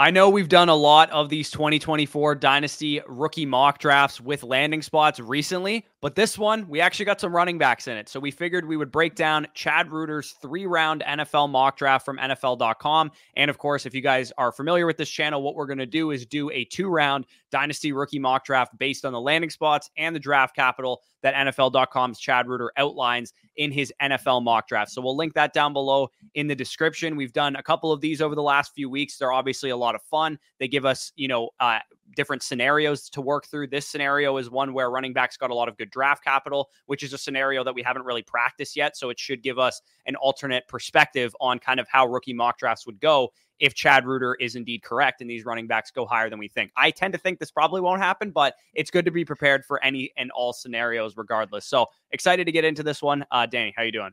I know we've done a lot of these 2024 Dynasty rookie mock drafts with landing spots recently, but this one, we actually got some running backs in it. So we figured we would break down Chad Reuter's three round NFL mock draft from NFL.com. And of course, if you guys are familiar with this channel, what we're going to do is do a two round Dynasty rookie mock draft based on the landing spots and the draft capital that NFL.com's Chad Reuter outlines in his NFL mock draft. So we'll link that down below in the description. We've done a couple of these over the last few weeks. They're obviously a lot of fun. They give us, you know, uh, different scenarios to work through. This scenario is one where running backs got a lot of good draft capital, which is a scenario that we haven't really practiced yet. So it should give us an alternate perspective on kind of how rookie mock drafts would go if Chad Reuter is indeed correct and these running backs go higher than we think. I tend to think this probably won't happen, but it's good to be prepared for any and all scenarios regardless. So excited to get into this one. Uh, Danny, how you doing?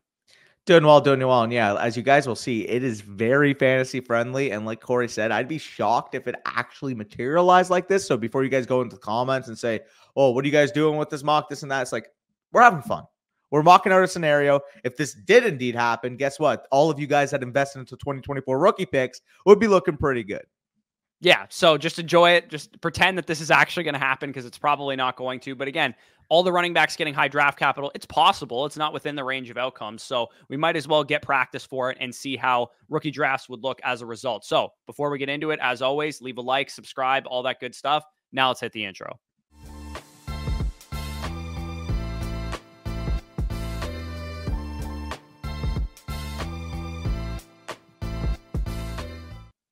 Doing well, doing well. And yeah, as you guys will see, it is very fantasy friendly. And like Corey said, I'd be shocked if it actually materialized like this. So before you guys go into the comments and say, oh, what are you guys doing with this mock, this and that? It's like, we're having fun. We're mocking out a scenario. If this did indeed happen, guess what? All of you guys that invested into 2024 rookie picks would be looking pretty good. Yeah. So just enjoy it. Just pretend that this is actually going to happen because it's probably not going to. But again, all the running backs getting high draft capital, it's possible. It's not within the range of outcomes. So we might as well get practice for it and see how rookie drafts would look as a result. So before we get into it, as always, leave a like, subscribe, all that good stuff. Now let's hit the intro.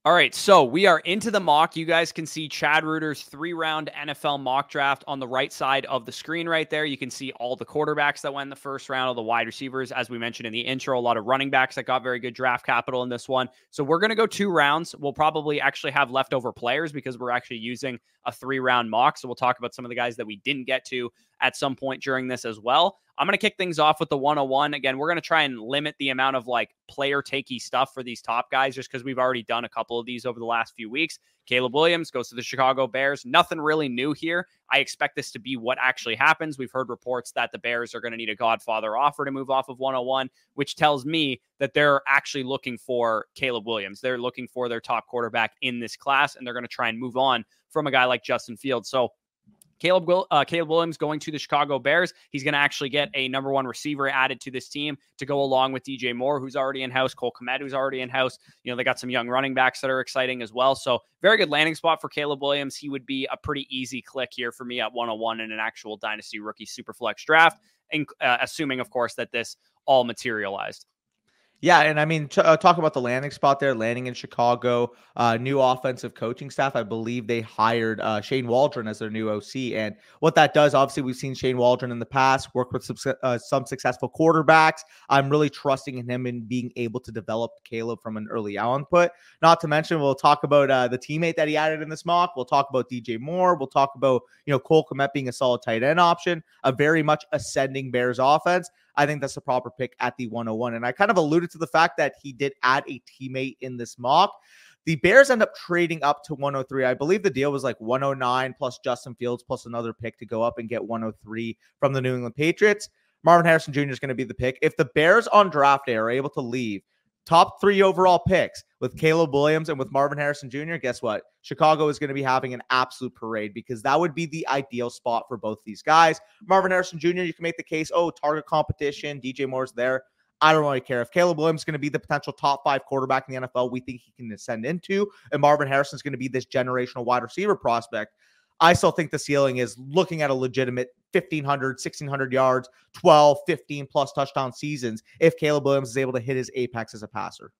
All right, so we are into the mock. You guys can see Chad Reuter's three round NFL mock draft on the right side of the screen right there. You can see all the quarterbacks that went in the first round, all the wide receivers, as we mentioned in the intro, a lot of running backs that got very good draft capital in this one. So we're going to go two rounds. We'll probably actually have leftover players because we're actually using a three round mock. So we'll talk about some of the guys that we didn't get to at some point during this as well. I'm going to kick things off with the 101. Again, we're going to try and limit the amount of like player takey stuff for these top guys just because we've already done a couple of these over the last few weeks. Caleb Williams goes to the Chicago Bears. Nothing really new here. I expect this to be what actually happens. We've heard reports that the Bears are going to need a Godfather offer to move off of 101, which tells me that they're actually looking for Caleb Williams. They're looking for their top quarterback in this class, and they're going to try and move on from a guy like Justin Fields. So Caleb, uh, Caleb Williams going to the Chicago Bears. He's going to actually get a number one receiver added to this team to go along with DJ Moore, who's already in house, Cole Kmet, who's already in house. You know, they got some young running backs that are exciting as well. So, very good landing spot for Caleb Williams. He would be a pretty easy click here for me at 101 in an actual Dynasty rookie superflex draft, and, uh, assuming, of course, that this all materialized. Yeah, and I mean, uh, talk about the landing spot there, landing in Chicago, uh, new offensive coaching staff. I believe they hired uh, Shane Waldron as their new OC, and what that does, obviously, we've seen Shane Waldron in the past work with some, uh, some successful quarterbacks. I'm really trusting in him in being able to develop Caleb from an early output. Not to mention, we'll talk about uh, the teammate that he added in this mock. We'll talk about DJ Moore. We'll talk about you know Cole Kmet being a solid tight end option, a very much ascending Bears offense. I think that's the proper pick at the 101. And I kind of alluded to the fact that he did add a teammate in this mock. The Bears end up trading up to 103. I believe the deal was like 109 plus Justin Fields plus another pick to go up and get 103 from the New England Patriots. Marvin Harrison Jr. is going to be the pick. If the Bears on draft day are able to leave top three overall picks with Caleb Williams and with Marvin Harrison Jr., guess what? Chicago is going to be having an absolute parade because that would be the ideal spot for both these guys. Marvin Harrison Jr., you can make the case, oh, target competition, DJ Moore's there. I don't really care. If Caleb Williams is going to be the potential top five quarterback in the NFL, we think he can ascend into, and Marvin Harrison is going to be this generational wide receiver prospect. I still think the ceiling is looking at a legitimate 1,500, 1,600 yards, 12, 15 plus touchdown seasons if Caleb Williams is able to hit his apex as a passer.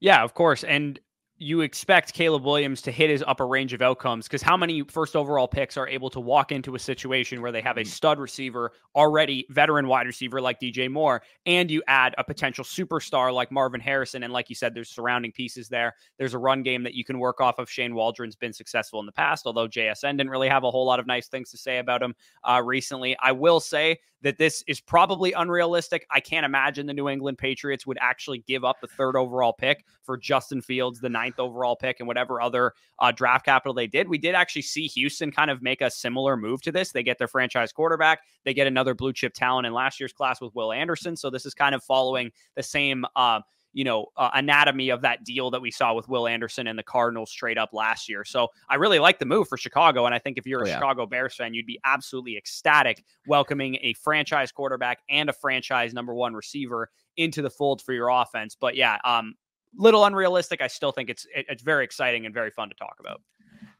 Yeah, of course. And you expect Caleb Williams to hit his upper range of outcomes because how many first overall picks are able to walk into a situation where they have a mm. stud receiver, already veteran wide receiver like DJ Moore, and you add a potential superstar like Marvin Harrison? And like you said, there's surrounding pieces there. There's a run game that you can work off of. Shane Waldron's been successful in the past, although JSN didn't really have a whole lot of nice things to say about him uh, recently. I will say that this is probably unrealistic. I can't imagine the New England Patriots would actually give up the third overall pick for Justin Fields, the ninth overall pick, and whatever other uh, draft capital they did. We did actually see Houston kind of make a similar move to this. They get their franchise quarterback, they get another blue chip talent in last year's class with Will Anderson. So this is kind of following the same. Uh, you know, uh, anatomy of that deal that we saw with Will Anderson and the Cardinals straight up last year. So I really like the move for Chicago. And I think if you're a oh, yeah. Chicago Bears fan, you'd be absolutely ecstatic welcoming a franchise quarterback and a franchise number one receiver into the fold for your offense. But yeah, um, little unrealistic. I still think it's it's very exciting and very fun to talk about.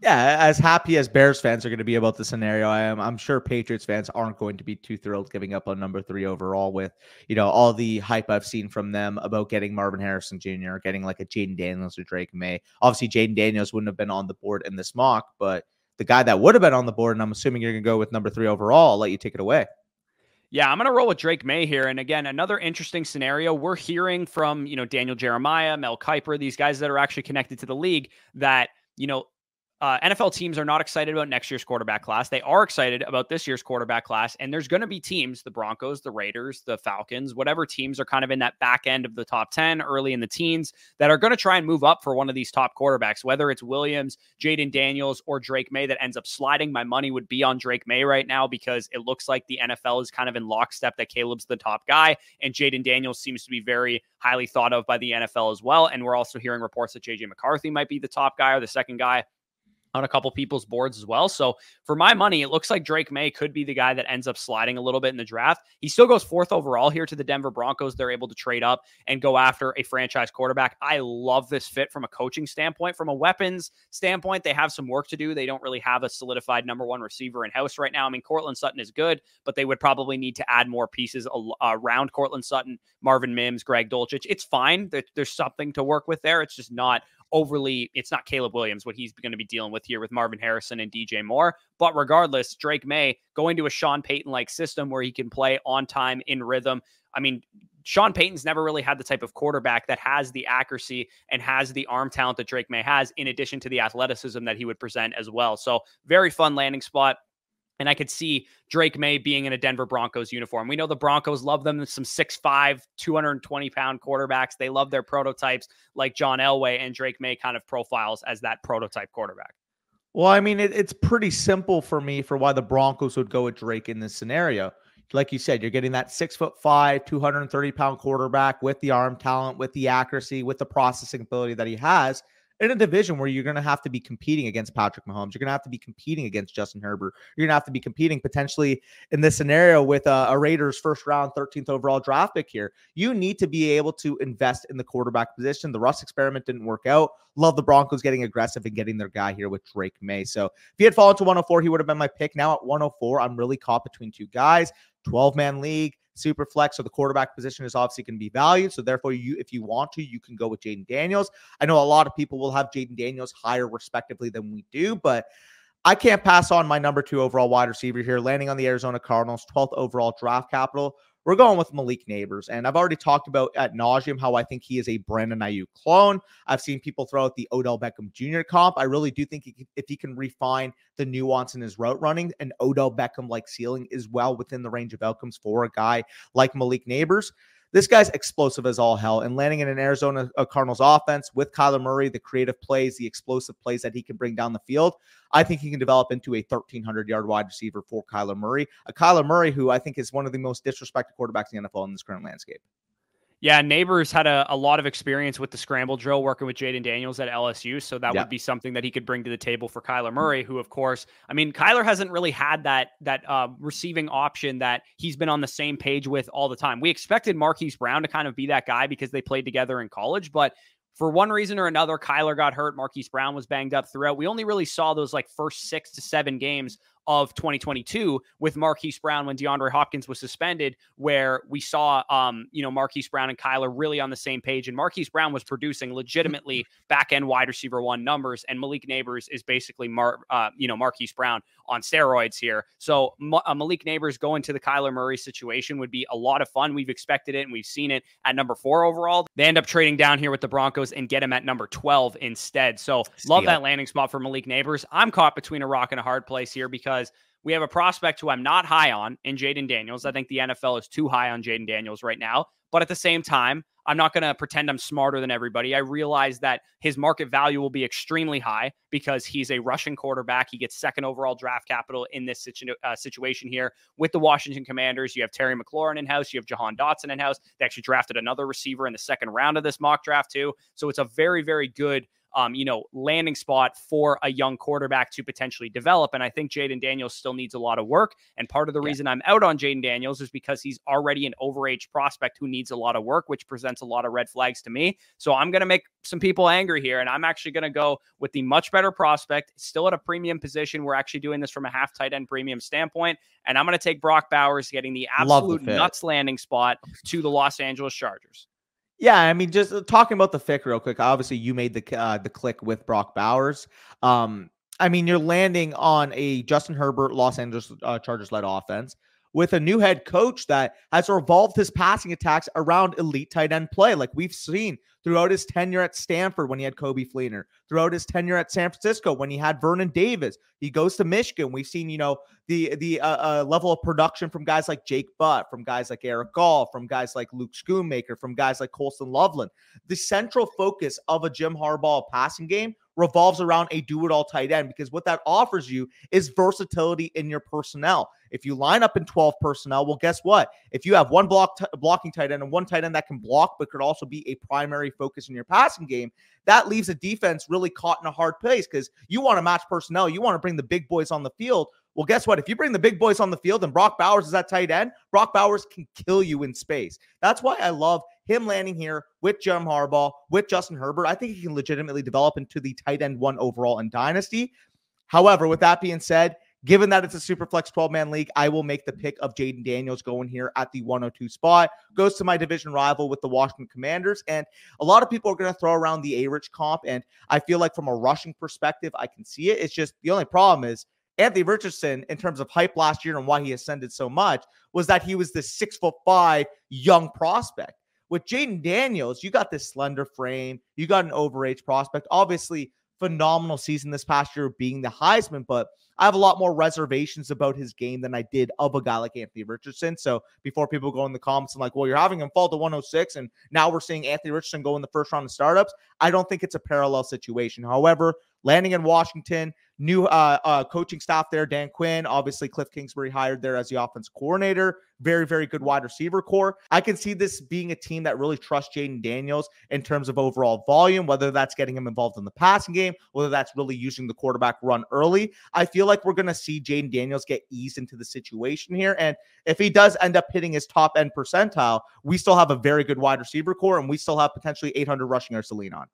Yeah, as happy as Bears fans are going to be about the scenario, I am. I'm sure Patriots fans aren't going to be too thrilled giving up on number three overall with you know all the hype I've seen from them about getting Marvin Harrison Jr., getting like a Jayden Daniels or Drake Maye. Obviously, Jayden Daniels wouldn't have been on the board in this mock, but the guy that would have been on the board, and I'm assuming you're going to go with number three overall. I'll let you take it away. Yeah, I'm going to roll with Drake Maye here. And again, another interesting scenario. We're hearing from, you know, Daniel Jeremiah, Mel Kiper, these guys that are actually connected to the league that, you know, uh, NFL teams are not excited about next year's quarterback class. They are excited about this year's quarterback class. And there's going to be teams, the Broncos, the Raiders, the Falcons, whatever teams are kind of in that back end of the top 10, early in the teens, that are going to try and move up for one of these top quarterbacks, whether it's Williams, Jayden Daniels, or Drake Maye that ends up sliding. My money would be on Drake Maye right now because it looks like the NFL is kind of in lockstep that Caleb's the top guy. And Jayden Daniels seems to be very highly thought of by the NFL as well. And we're also hearing reports that JJ McCarthy might be the top guy or the second guy on a couple people's boards as well. So for my money, it looks like Drake Maye could be the guy that ends up sliding a little bit in the draft. He still goes fourth overall here to the Denver Broncos. They're able to trade up and go after a franchise quarterback. I love this fit from a coaching standpoint. From a weapons standpoint, they have some work to do. They don't really have a solidified number one receiver in house right now. I mean, Courtland Sutton is good, but they would probably need to add more pieces around Courtland Sutton, Marvin Mims, Greg Dulcich. It's fine. There's something to work with there. It's just not overly, it's not Caleb Williams, what he's going to be dealing with here with Marvin Harrison and DJ Moore. But regardless, Drake Maye going to a Sean Payton like system where he can play on time in rhythm. I mean, Sean Payton's never really had the type of quarterback that has the accuracy and has the arm talent that Drake Maye has, in addition to the athleticism that he would present as well. So, very fun landing spot. And I could see Drake Maye being in a Denver Broncos uniform. We know the Broncos love them some 6'5, 220 pound quarterbacks. They love their prototypes like John Elway, and Drake Maye kind of profiles as that prototype quarterback. Well, I mean, it, it's pretty simple for me for why the Broncos would go with Drake in this scenario. Like you said, you're getting that six foot five, 230 pound quarterback with the arm talent, with the accuracy, with the processing ability that he has in a division where you're going to have to be competing against Patrick Mahomes, you're going to have to be competing against Justin Herbert, you're going to have to be competing potentially in this scenario with a, a, Raiders first round, 13th overall draft pick here. You need to be able to invest in the quarterback position. The Russ experiment didn't work out. Love the Broncos getting aggressive and getting their guy here with Drake Maye. So if he had fallen to 104, he would have been my pick. Now at 104, I'm really caught between two guys, 12 man league super flex. So the quarterback position is obviously going to be valued. So therefore, you if you want to, you can go with Jayden Daniels. I know a lot of people will have Jayden Daniels higher respectively than we do, but I can't pass on my number two overall wide receiver here, landing on the Arizona Cardinals, 12th overall draft capital. We're going with Malik Nabers. And I've already talked about at nauseum how I think he is a Brandon Aiyuk clone. I've seen people throw out the Odell Beckham Jr. comp. I really do think he can, if he can refine the nuance in his route running, and Odell Beckham like ceiling is well within the range of outcomes for a guy like Malik Nabers. This guy's explosive as all hell, and landing in an Arizona uh, Cardinals offense with Kyler Murray, the creative plays, the explosive plays that he can bring down the field, I think he can develop into a 1,300 yard wide receiver for Kyler Murray. A Kyler Murray who I think is one of the most disrespected quarterbacks in the NFL in this current landscape. Yeah, Nabers had a, a lot of experience with the scramble drill working with Jayden Daniels at LSU. So that yeah. would be something that he could bring to the table for Kyler Murray, who, of course, I mean, Kyler hasn't really had that that uh, receiving option that he's been on the same page with all the time. We expected Marquise Brown to kind of be that guy because they played together in college, but for one reason or another, Kyler got hurt. Marquise Brown was banged up throughout. We only really saw those like first six to seven games of 2022 with Marquise Brown when DeAndre Hopkins was suspended, where we saw, um, you know, Marquise Brown and Kyler really on the same page. And Marquise Brown was producing legitimately back end wide receiver one numbers, and Malik Nabers is basically, Mar- uh, you know, Marquise Brown on steroids here. So uh, Malik Nabers going to the Kyler Murray situation would be a lot of fun. We've expected it and we've seen it at number four overall. They end up trading down here with the Broncos and get him at number 12 instead. So Steal. love that landing spot for Malik Nabers. I'm caught between a rock and a hard place here because because we have a prospect who I'm not high on in Jayden Daniels. I think the NFL is too high on Jayden Daniels right now. But at the same time, I'm not going to pretend I'm smarter than everybody. I realize that his market value will be extremely high because he's a Russian quarterback. He gets second overall draft capital in this situ- uh, situation here with the Washington Commanders. You have Terry McLaurin in house. You have Jahan Dotson in house. They actually drafted another receiver in the second round of this mock draft, too. So it's a very, very good um, you know, landing spot for a young quarterback to potentially develop. And I think Jayden Daniels still needs a lot of work. And part of the yeah. reason I'm out on Jayden Daniels is because he's already an overage prospect who needs a lot of work, which presents a lot of red flags to me. So I'm going to make some people angry here. And I'm actually going to go with the much better prospect, still at a premium position. We're actually doing this from a half tight end premium standpoint. And I'm going to take Brock Bowers getting the absolute the nuts landing spot to the Los Angeles Chargers. Yeah, I mean, just uh, talking about the pick real quick. Obviously, you made the uh, the click with Brock Bowers. Um, I mean, you're landing on a Justin Herbert Los Angeles uh, Chargers led offense with a new head coach that has revolved his passing attacks around elite tight end play, like we've seen throughout his tenure at Stanford when he had Coby Fleener, throughout his tenure at San Francisco when he had Vernon Davis. He goes to Michigan. We've seen, you know, the the uh, uh, level of production from guys like Jake Butt, from guys like Erick All, from guys like Luke Schoonmaker, from guys like Colston Loveland. The central focus of a Jim Harbaugh passing game revolves around a do it all tight end because what that offers you is versatility in your personnel. If you line up in 12 personnel, well, guess what? If you have one block t- blocking tight end and one tight end that can block but could also be a primary focus in your passing game, that leaves a defense really caught in a hard place because you want to match personnel. You want to bring the big boys on the field. Well, guess what? If you bring the big boys on the field and Brock Bowers is that tight end, Brock Bowers can kill you in space. That's why I love him landing here with Jim Harbaugh, with Justin Herbert. I think he can legitimately develop into the tight end one overall in Dynasty. However, with that being said, given that it's a super flex 12 man league, I will make the pick of Jayden Daniels going here at the 102 spot. Goes to my division rival with the Washington Commanders. And a lot of people are going to throw around the A Rich comp. And I feel like from a rushing perspective, I can see it. It's just the only problem is Anthony Richardson, in terms of hype last year and why he ascended so much, was that he was this six foot five young prospect. With Jayden Daniels, you got this slender frame, you got an overage prospect. Obviously, phenomenal season this past year being the Heisman, but I have a lot more reservations about his game than I did of a guy like Anthony Richardson. So before people go in the comments and like, well, you're having him fall to 106, and now we're seeing Anthony Richardson go in the first round of startups. I don't think it's a parallel situation. However, landing in Washington, new uh, uh, coaching staff there. Dan Quinn, obviously Cliff Kingsbury hired there as the offense coordinator. Very, very good wide receiver corps. I can see this being a team that really trusts Jayden Daniels in terms of overall volume, whether that's getting him involved in the passing game, whether that's really using the quarterback run early. I feel like we're going to see Jayden Daniels get eased into the situation here. And if he does end up hitting his top end percentile, we still have a very good wide receiver corps and we still have potentially 800 rushing yards to lean on.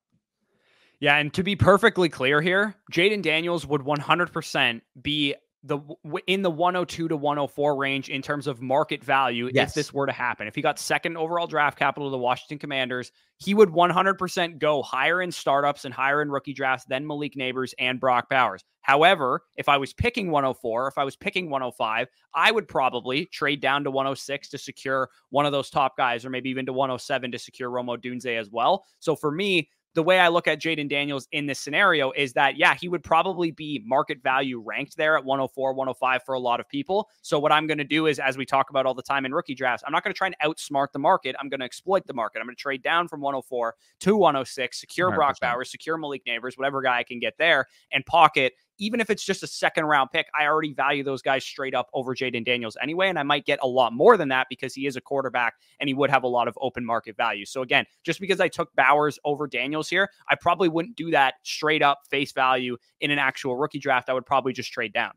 Yeah, and to be perfectly clear here, Jayden Daniels would 100% be the in the 102 to 104 range in terms of market value yes. if this were to happen. If he got second overall draft capital to the Washington Commanders, he would 100% go higher in startups and higher in rookie drafts than Malik Nabers and Brock Bowers. However, if I was picking 104, if I was picking 105, I would probably trade down to 106 to secure one of those top guys, or maybe even to 107 to secure Rome Odunze as well. So for me, the way I look at Jayden Daniels in this scenario is that, yeah, he would probably be market value ranked there at 104, 105 for a lot of people. So, what I'm going to do is, as we talk about all the time in rookie drafts, I'm not going to try and outsmart the market. I'm going to exploit the market. I'm going to trade down from 104 to 106, secure 100%. Brock Bowers, secure Malik Nabers, whatever guy I can get there, and pocket even if it's just a second round pick, I already value those guys straight up over Jayden Daniels anyway. And I might get a lot more than that because he is a quarterback and he would have a lot of open market value. So again, just because I took Bowers over Daniels here, I probably wouldn't do that straight up face value in an actual rookie draft. I would probably just trade down.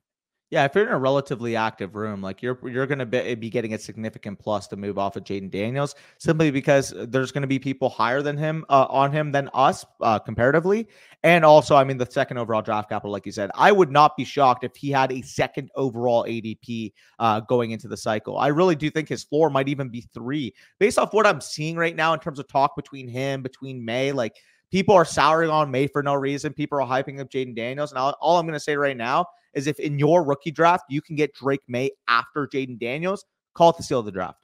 Yeah, if you're in a relatively active room, like you're you're going to be, be, getting a significant plus to move off of Jayden Daniels simply because there's going to be people higher than him uh, on him than us uh, comparatively, and also, I mean, the second overall draft capital, like you said, I would not be shocked if he had a second overall ADP uh, going into the cycle. I really do think his floor might even be three, based off what I'm seeing right now in terms of talk between him, between Maye, like. People are souring on Maye for no reason. People are hyping up Jayden Daniels. And all, all I'm going to say right now is if in your rookie draft you can get Drake Maye after Jayden Daniels, call it the steal of the draft.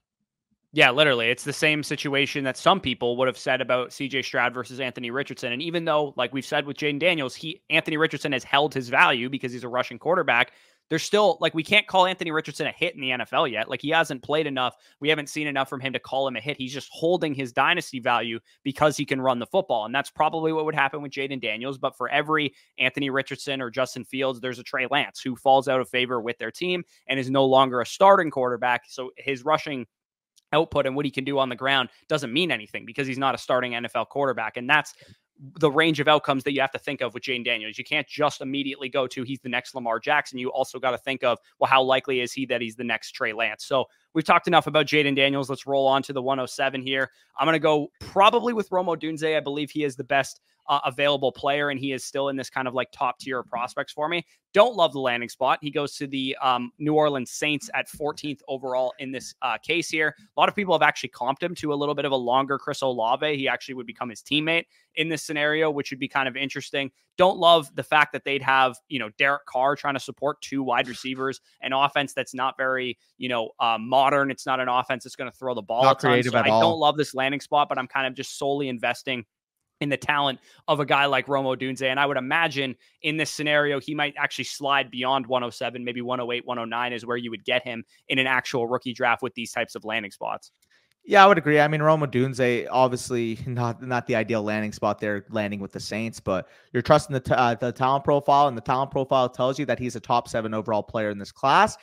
Yeah, literally. It's the same situation that some people would have said about CJ Stroud versus Anthony Richardson. And even though, like we've said with Jayden Daniels, he Anthony Richardson has held his value because he's a rushing quarterback. There's still like we can't call Anthony Richardson a hit in the NFL yet. Like he hasn't played enough. We haven't seen enough from him to call him a hit. He's just holding his dynasty value because he can run the football. And that's probably what would happen with Jayden Daniels. But for every Anthony Richardson or Justin Fields, there's a Trey Lance who falls out of favor with their team and is no longer a starting quarterback. So his rushing output and what he can do on the ground doesn't mean anything because he's not a starting NFL quarterback. And that's the range of outcomes that you have to think of with Jayden Daniels. You can't just immediately go to he's the next Lamar Jackson. You also got to think of, well, how likely is he that he's the next Trey Lance? So we've talked enough about Jayden Daniels. Let's roll on to the 107 here. I'm going to go probably with Rome Odunze. I believe he is the best uh, available player, and he is still in this kind of like top tier prospects for me. Don't love the landing spot. He goes to the um, New Orleans Saints at 14th overall in this uh, case here. A lot of people have actually comped him to a little bit of a longer Chris Olave. He actually would become his teammate in this scenario, which would be kind of interesting. Don't love the fact that they'd have, you know, Derek Carr trying to support two wide receivers, an offense that's not very, you know, uh, modern. It's not an offense that's going to throw the ball. Not creative so at I all. don't love this landing spot, but I'm kind of just solely investing in the talent of a guy like Rome Odunze. And I would imagine in this scenario, he might actually slide beyond 107, maybe 108, 109 is where you would get him in an actual rookie draft with these types of landing spots. Yeah, I would agree. I mean, Rome Odunze, obviously not not the ideal landing spot there, landing with the Saints, but you're trusting the, t- uh, the talent profile, and the talent profile tells you that he's a top seven overall player in this class.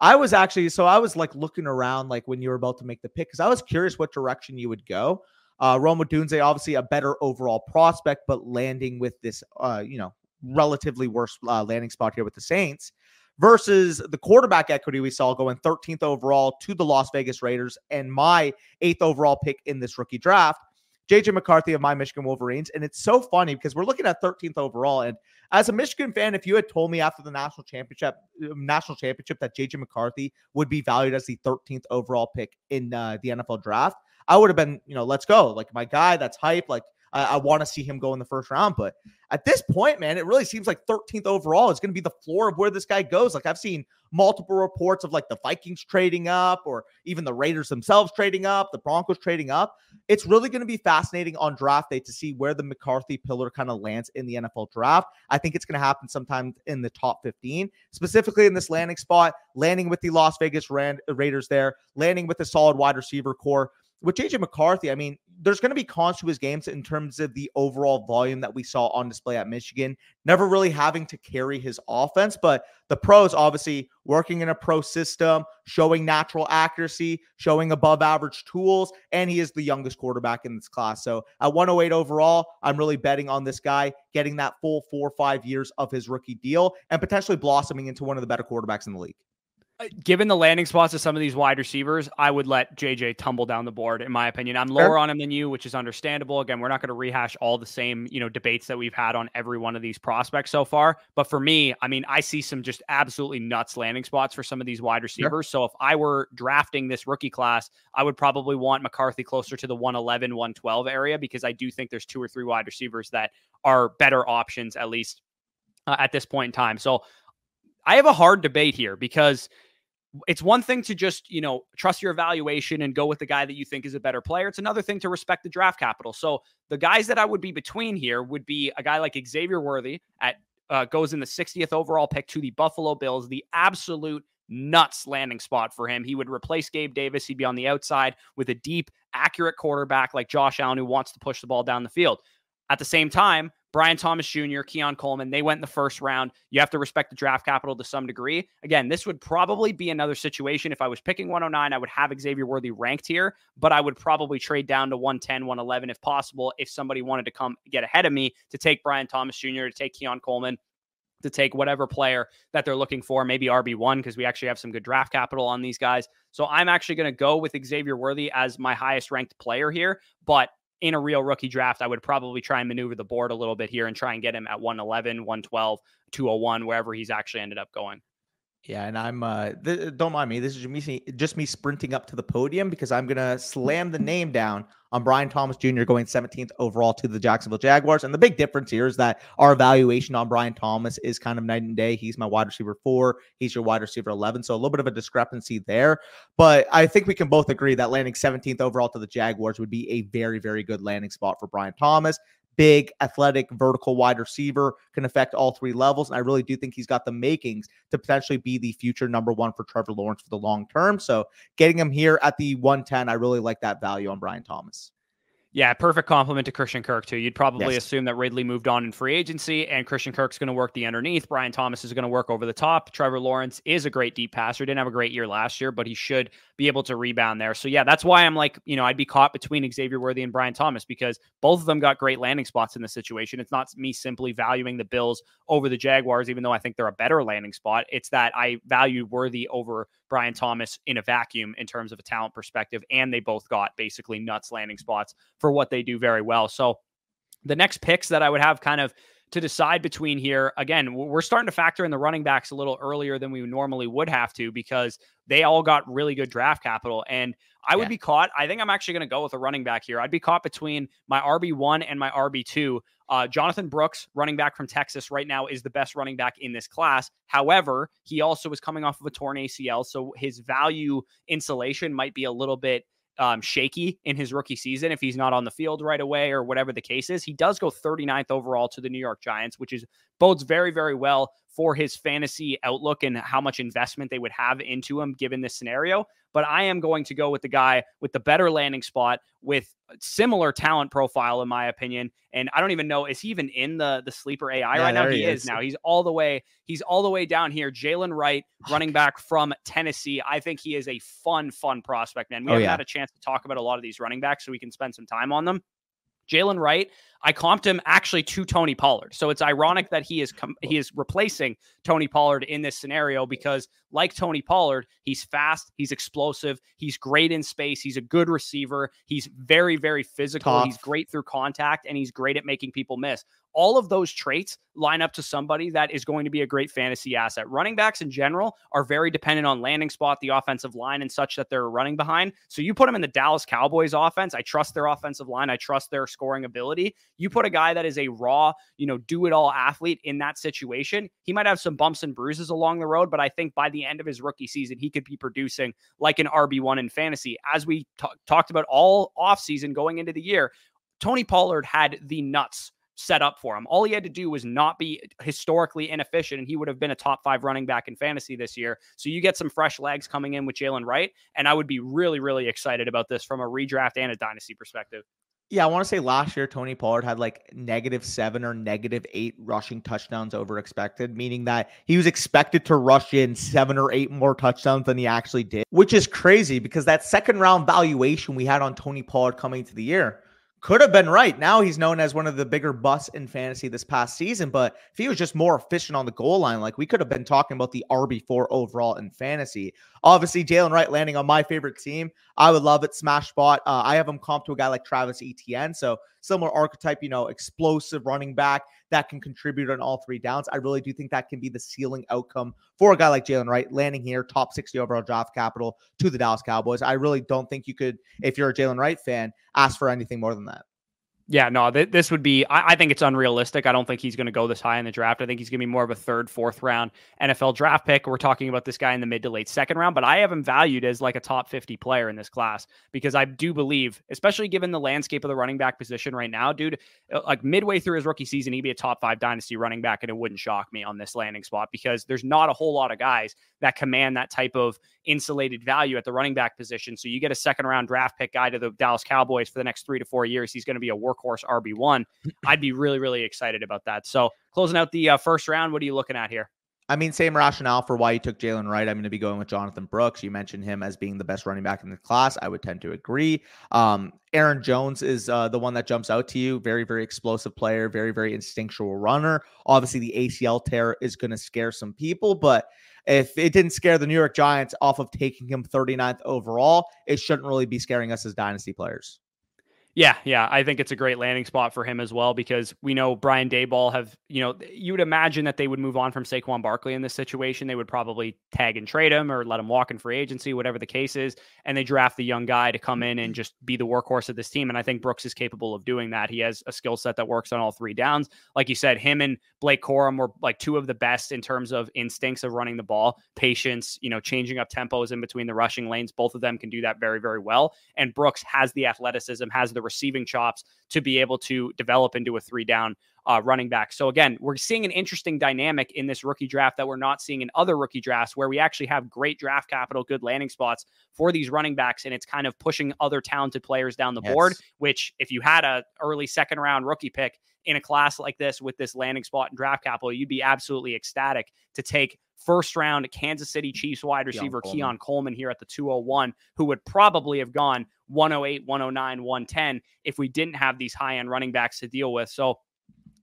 I was actually, so I was like looking around, like when you were about to make the pick, because I was curious what direction you would go. Uh, Rome Odunze, obviously a better overall prospect, but landing with this, uh, you know, relatively worse uh, landing spot here with the Saints versus the quarterback equity we saw going 13th overall to the Las Vegas Raiders and my eighth overall pick in this rookie draft. JJ McCarthy of my Michigan Wolverines. And it's so funny because we're looking at 13th overall. And as a Michigan fan, if you had told me after the national championship, um, national championship that JJ McCarthy would be valued as the 13th overall pick in uh, the NFL draft, I would have been, you know, let's go. Like my guy, that's hype. Like I, I want to see him go in the first round. But at this point, man, it really seems like 13th overall is going to be the floor of where this guy goes. Like I've seen multiple reports of like the Vikings trading up or even the Raiders themselves trading up, the Broncos trading up. It's really going to be fascinating on draft day to see where the McCarthy pillar kind of lands in the NFL draft. I think it's going to happen sometime in the top 15, specifically in this landing spot, landing with the Las Vegas Raiders there, landing with a solid wide receiver corps with JJ McCarthy, I mean, there's going to be cons to his games in terms of the overall volume that we saw on display at Michigan, never really having to carry his offense. But the pros, obviously, working in a pro system, showing natural accuracy, showing above average tools, and he is the youngest quarterback in this class. So at 108 overall, I'm really betting on this guy getting that full four or five years of his rookie deal and potentially blossoming into one of the better quarterbacks in the league. Uh, given the landing spots of some of these wide receivers, I would let JJ tumble down the board. In my opinion, I'm lower on him than you, which is understandable. Again, we're not going to rehash all the same you know debates that we've had on every one of these prospects so far. But for me, I mean, I see some just absolutely nuts landing spots for some of these wide receivers. Sure. So if I were drafting this rookie class, I would probably want McCarthy closer to the 111, 112 area because I do think there's two or three wide receivers that are better options at least uh, at this point in time. So I have a hard debate here because it's one thing to just, you know, trust your evaluation and go with the guy that you think is a better player. It's another thing to respect the draft capital. So the guys that I would be between here would be a guy like Xavier Worthy at uh, goes in the 60th overall pick to the Buffalo Bills, the absolute nuts landing spot for him. He would replace Gabe Davis. He'd be on the outside with a deep, accurate quarterback like Josh Allen who wants to push the ball down the field. At the same time, Brian Thomas Jr., Keon Coleman, they went in the first round. You have to respect the draft capital to some degree. Again, this would probably be another situation. If I was picking 109, I would have Xavier Worthy ranked here, but I would probably trade down to 110, 111 if possible, if somebody wanted to come get ahead of me to take Brian Thomas Jr., to take Keon Coleman, to take whatever player that they're looking for, maybe RB1, because we actually have some good draft capital on these guys. So I'm actually going to go with Xavier Worthy as my highest ranked player here. But in a real rookie draft, I would probably try and maneuver the board a little bit here and try and get him at 111, 112, 201, wherever he's actually ended up going. Yeah, and I'm uh th- don't mind me. This is just me just me sprinting up to the podium because I'm gonna slam the name down on Brian Thomas Jr. going 17th overall to the Jacksonville Jaguars. And the big difference here is that our evaluation on Brian Thomas is kind of night and day. He's my wide receiver four, he's your wide receiver 11. So a little bit of a discrepancy there. But I think we can both agree that landing 17th overall to the Jaguars would be a very, very good landing spot for Brian Thomas big, athletic, vertical wide receiver, can affect all three levels. And I really do think he's got the makings to potentially be the future number one for Trevor Lawrence for the long term. So getting him here at the 110, I really like that value on Brian Thomas. Yeah, perfect complement to Christian Kirk too. You'd probably Yes. assume that Ridley moved on in free agency, and Christian Kirk's going to work the underneath. Brian Thomas is going to work over the top. Trevor Lawrence is a great deep passer. Didn't have a great year last year, but he should be able to rebound there. So yeah, that's why I'm like, you know, I'd be caught between Xavier Worthy and Brian Thomas because both of them got great landing spots in this situation. It's not me simply valuing the Bills over the Jaguars, even though I think they're a better landing spot. It's that I value Worthy over Brian Thomas in a vacuum in terms of a talent perspective, and they both got basically nuts landing spots for what they do very well. So the next picks that I would have kind of to decide between here, again, we're starting to factor in the running backs a little earlier than we normally would have to because they all got really good draft capital. And I would Yeah. be caught. I think I'm actually going to go with a running back here. I'd be caught between my RB1 and my RB2. Uh, Jonathan Brooks, running back from Texas, right now is the best running back in this class. However, he also is coming off of a torn ACL, so his value insulation might be a little bit um, shaky in his rookie season if he's not on the field right away or whatever the case is. He does go 39th overall to the New York Giants, which is bodes very, very well for his fantasy outlook and how much investment they would have into him given this scenario. But I am going to go with the guy with the better landing spot with similar talent profile, in my opinion. And I don't even know is he even in the the sleeper AI Yeah, right now? He he is is. now. He's all the way. He's all the way down here. Jaylen Wright, oh, running back from Tennessee. I think he is a fun, fun prospect. Man, we Oh, haven't yeah. had a chance to talk about a lot of these running backs, so we can spend some time on them. Jaylen Wright, I comped him actually to Tony Pollard. So it's ironic that he is com- oh. he is replacing Tony Pollard in this scenario because like Tony Pollard, he's fast, he's explosive, he's great in space, he's a good receiver, he's very very physical, Tough. he's great through contact and he's great at making people miss. All of those traits line up to somebody that is going to be a great fantasy asset. Running backs in general are very dependent on landing spot, the offensive line, and such that they're running behind. So you put them in the Dallas Cowboys offense. I trust their offensive line. I trust their scoring ability. You put a guy that is a raw, you know, do it all athlete in that situation. He might have some bumps and bruises along the road, but I think by the end of his rookie season, he could be producing like an RB1 in fantasy. As we ta- talked about all offseason going into the year, Tony Pollard had the nuts set up for him. All he had to do was not be historically inefficient, and he would have been a top five running back in fantasy this year. So you get some fresh legs coming in with Jaylen Wright, and I would be really, really excited about this from a redraft and a dynasty perspective. Yeah, I want to say last year Tony Pollard had like negative seven or negative eight rushing touchdowns over expected, meaning that he was expected to rush in seven or eight more touchdowns than he actually did, which is crazy because that second round valuation we had on Tony Pollard coming to the year could have been right. Now he's known as one of the bigger busts in fantasy this past season, but if he was just more efficient on the goal line, like we could have been talking about the RB4 overall in fantasy. Obviously, Jaylen Wright landing on my favorite team. I would love it. Smash spot. Uh, I have him comp to a guy like Travis Etienne. So similar archetype, you know, explosive running back that can contribute on all three downs. I really do think that can be the ceiling outcome for a guy like Jaylen Wright landing here, top 60 overall draft capital to the Dallas Cowboys. I really don't think you could, if you're a Jaylen Wright fan, ask for anything more than that. Yeah, no, th- this would be. I-, I think it's unrealistic. I don't think he's going to go this high in the draft. I think he's going to be more of a third, fourth round NFL draft pick. We're talking about this guy in the mid to late second round, but I have him valued as like a top 50 player in this class because I do believe, especially given the landscape of the running back position right now, dude, uh, like midway through his rookie season, he'd be a top five dynasty running back, and it wouldn't shock me on this landing spot because there's not a whole lot of guys that command that type of insulated value at the running back position. So you get a second round draft pick guy to the Dallas Cowboys for the next three to four years. He's going to be a workhorse RB1. I'd be really, really excited about that. So closing out the uh, first round, what are you looking at here? I mean, same rationale for why you took Jaylen Wright. I'm going to be going with Jonathan Brooks. You mentioned him as being the best running back in the class. I would tend to agree. Um, Aaron Jones is uh, the one that jumps out to you. Very, very explosive player, very, very instinctual runner. Obviously, the ACL tear is going to scare some people, but if it didn't scare the New York Giants off of taking him 39th overall, it shouldn't really be scaring us as dynasty players. Yeah, yeah, I think it's a great landing spot for him as well because we know Brian Daboll have, you know, you would imagine that they would move on from Saquon Barkley in this situation. They would probably tag and trade him or let him walk in free agency, whatever the case is, and they draft the young guy to come in and just be the workhorse of this team. And I think Brooks is capable of doing that. He has a skill set that works on all three downs. Like you said, him and Blake Corum were like two of the best in terms of instincts of running the ball, patience, you know, changing up tempos in between the rushing lanes. Both of them can do that very, very well. And Brooks has the athleticism, has the the receiving chops to be able to develop into a three down uh, running back. So again, we're seeing an interesting dynamic in this rookie draft that we're not seeing in other rookie drafts, where we actually have great draft capital, good landing spots for these running backs, and it's kind of pushing other talented players down the yes. board. Which, if you had a early second round rookie pick in a class like this with this landing spot and draft capital, you'd be absolutely ecstatic to take first round Kansas City Chiefs wide receiver Keon Coleman. Keon Coleman here at the 201, who would probably have gone 108, 109, 110 if we didn't have these high end running backs to deal with. So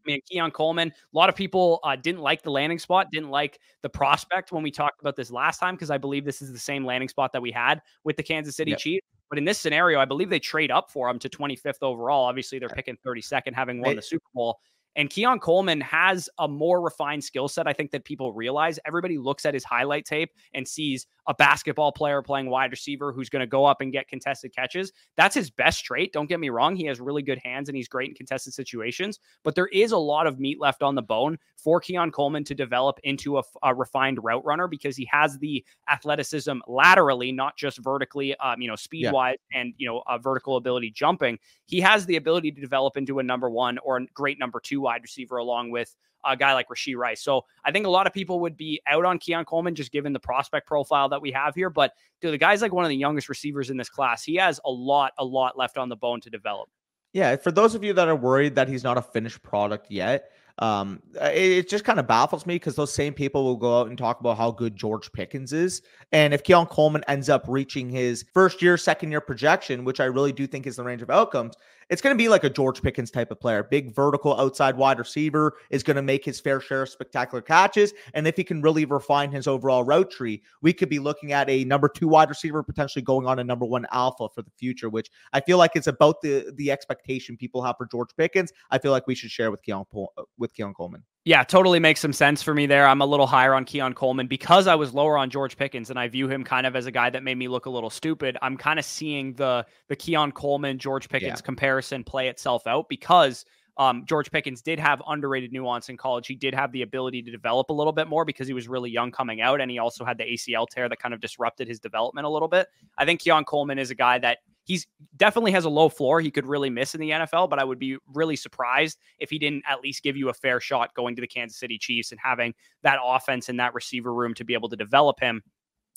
I mean, Keon Coleman. A lot of people uh, didn't like the landing spot, didn't like the prospect when we talked about this last time because I believe this is the same landing spot that we had with the Kansas City yep. Chiefs. But in this scenario, I believe they trade up for him to 25th overall. Obviously, they're picking 32nd, having won the Super Bowl. And Keon Coleman has a more refined skill set, I think, that people realize. Everybody looks at his highlight tape and sees a basketball player playing wide receiver who's going to go up and get contested catches. That's his best trait. Don't get me wrong. He has really good hands and he's great in contested situations, but there is a lot of meat left on the bone for Keon Coleman to develop into a, a refined route runner because he has the athleticism laterally, not just vertically, um, you know, speed yeah. wise and, you know, a vertical ability jumping. He has the ability to develop into a number one or a great number two wide receiver along with a guy like Rashee Rice. So I think a lot of people would be out on Keon Coleman just given the prospect profile that we have here. But dude, the guy's like one of the youngest receivers in this class. He has a lot, a lot left on the bone to develop. Yeah, for those of you that are worried that he's not a finished product yet, um, it, it just kind of baffles me because those same people will go out and talk about how good George Pickens is. And if Keon Coleman ends up reaching his first year, second year projection, which I really do think is the range of outcomes, it's going to be like a George Pickens type of player. Big vertical outside wide receiver is going to make his fair share of spectacular catches. And if he can really refine his overall route tree, we could be looking at a number two wide receiver potentially going on a number one alpha for the future, which I feel like it's about the the expectation people have for George Pickens. I feel like we should share with Keon uh, with Keon Coleman. Yeah, totally makes some sense for me there. I'm a little higher on Keon Coleman because I was lower on George Pickens and I view him kind of as a guy that made me look a little stupid. I'm kind of seeing the the Keon Coleman George Pickens yeah. comparison play itself out because um, George Pickens did have underrated nuance in college. He did have the ability to develop a little bit more because he was really young coming out, and he also had the ACL tear that kind of disrupted his development a little bit. I think Keon Coleman is a guy that he's definitely has a low floor. He could really miss in the NFL, but I would be really surprised if he didn't at least give you a fair shot going to the Kansas City Chiefs and having that offense and that receiver room to be able to develop him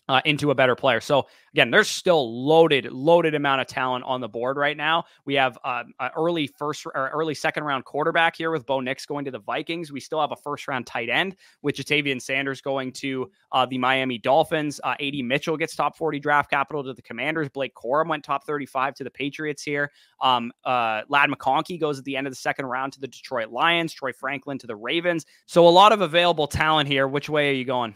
uh, into a better player. So again, there's still loaded, loaded amount of talent on the board right now. We have uh, early first or early second round quarterback here with Bo Nix going to the Vikings. We still have a first round tight end with Ja'Tavion Sanders going to uh, the Miami Dolphins. Uh, AD Mitchell gets top 40 draft capital to the Commanders. Blake Corum went top 35 to the Patriots here. Um, uh, Ladd McConkey goes at the end of the second round to the Detroit Lions. Troy Franklin to the Ravens. So a lot of available talent here. Which way are you going?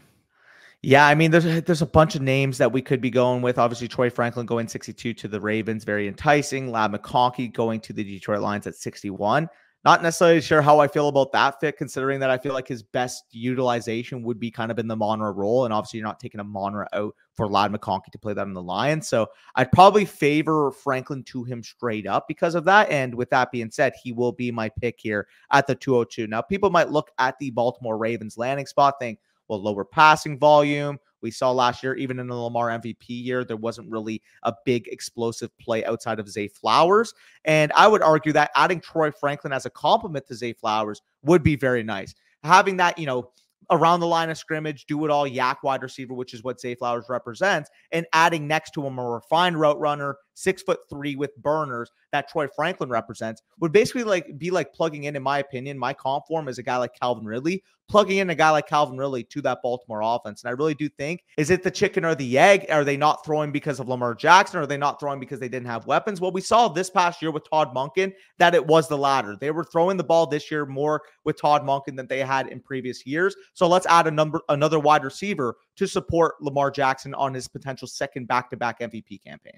Yeah, I mean, there's there's a bunch of names that we could be going with. Obviously, Troy Franklin going 62 to the Ravens, very enticing. Ladd McConkey going to the Detroit Lions at 61. Not necessarily sure how I feel about that fit, considering that I feel like his best utilization would be kind of in the Amon Ra role, and obviously you're not taking a Monra out for Ladd McConkey to play that in the Lions. So I'd probably favor Franklin to him straight up because of that. And with that being said, he will be my pick here at the 202. Now, people might look at the Baltimore Ravens landing spot, think, well, lower passing volume. We saw last year, even in the Lamar MVP year, there wasn't really a big explosive play outside of Zay Flowers. And I would argue that adding Troy Franklin as a complement to Zay Flowers would be very nice. Having that, you know, around the line of scrimmage, do it all YAC wide receiver, which is what Zay Flowers represents, and adding next to him a refined route runner, six foot three with burners that Troy Franklin represents, would basically like be like plugging in, in my opinion, my comp form is a guy like Calvin Ridley, plugging in a guy like Calvin Ridley to that Baltimore offense. And I really do think, is it the chicken or the egg? Are they not throwing because of Lamar Jackson? Are they not throwing because they didn't have weapons? Well, we saw this past year with Todd Monken that it was the latter. They were throwing the ball this year more with Todd Monken than they had in previous years. So let's add a number, another wide receiver to support Lamar Jackson on his potential second back-to-back MVP campaign.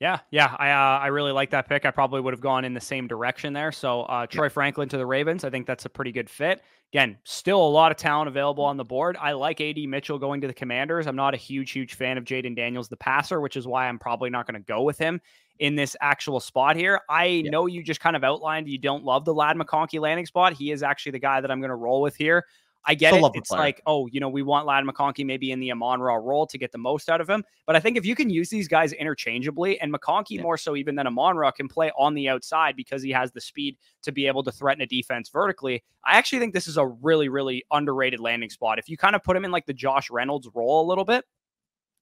Yeah, yeah, I uh, I really like that pick. I probably would have gone in the same direction there. So uh, Troy yeah. Franklin to the Ravens, I think that's a pretty good fit. Again, still a lot of talent available on the board. I like AD Mitchell going to the Commanders. I'm not a huge, huge fan of Jayden Daniels, the passer, which is why I'm probably not going to go with him in this actual spot here. I yeah. know you just kind of outlined you don't love the Ladd McConkey landing spot. He is actually the guy that I'm going to roll with here. I get Still it. It's like, oh, you know, we want Ladd McConkey maybe in the Amon Ra role to get the most out of him. But I think if you can use these guys interchangeably, and McConkey yeah. more so even than Amon Ra can play on the outside because he has the speed to be able to threaten a defense vertically. I actually think this is a really, really underrated landing spot. If you kind of put him in like the Josh Reynolds role a little bit,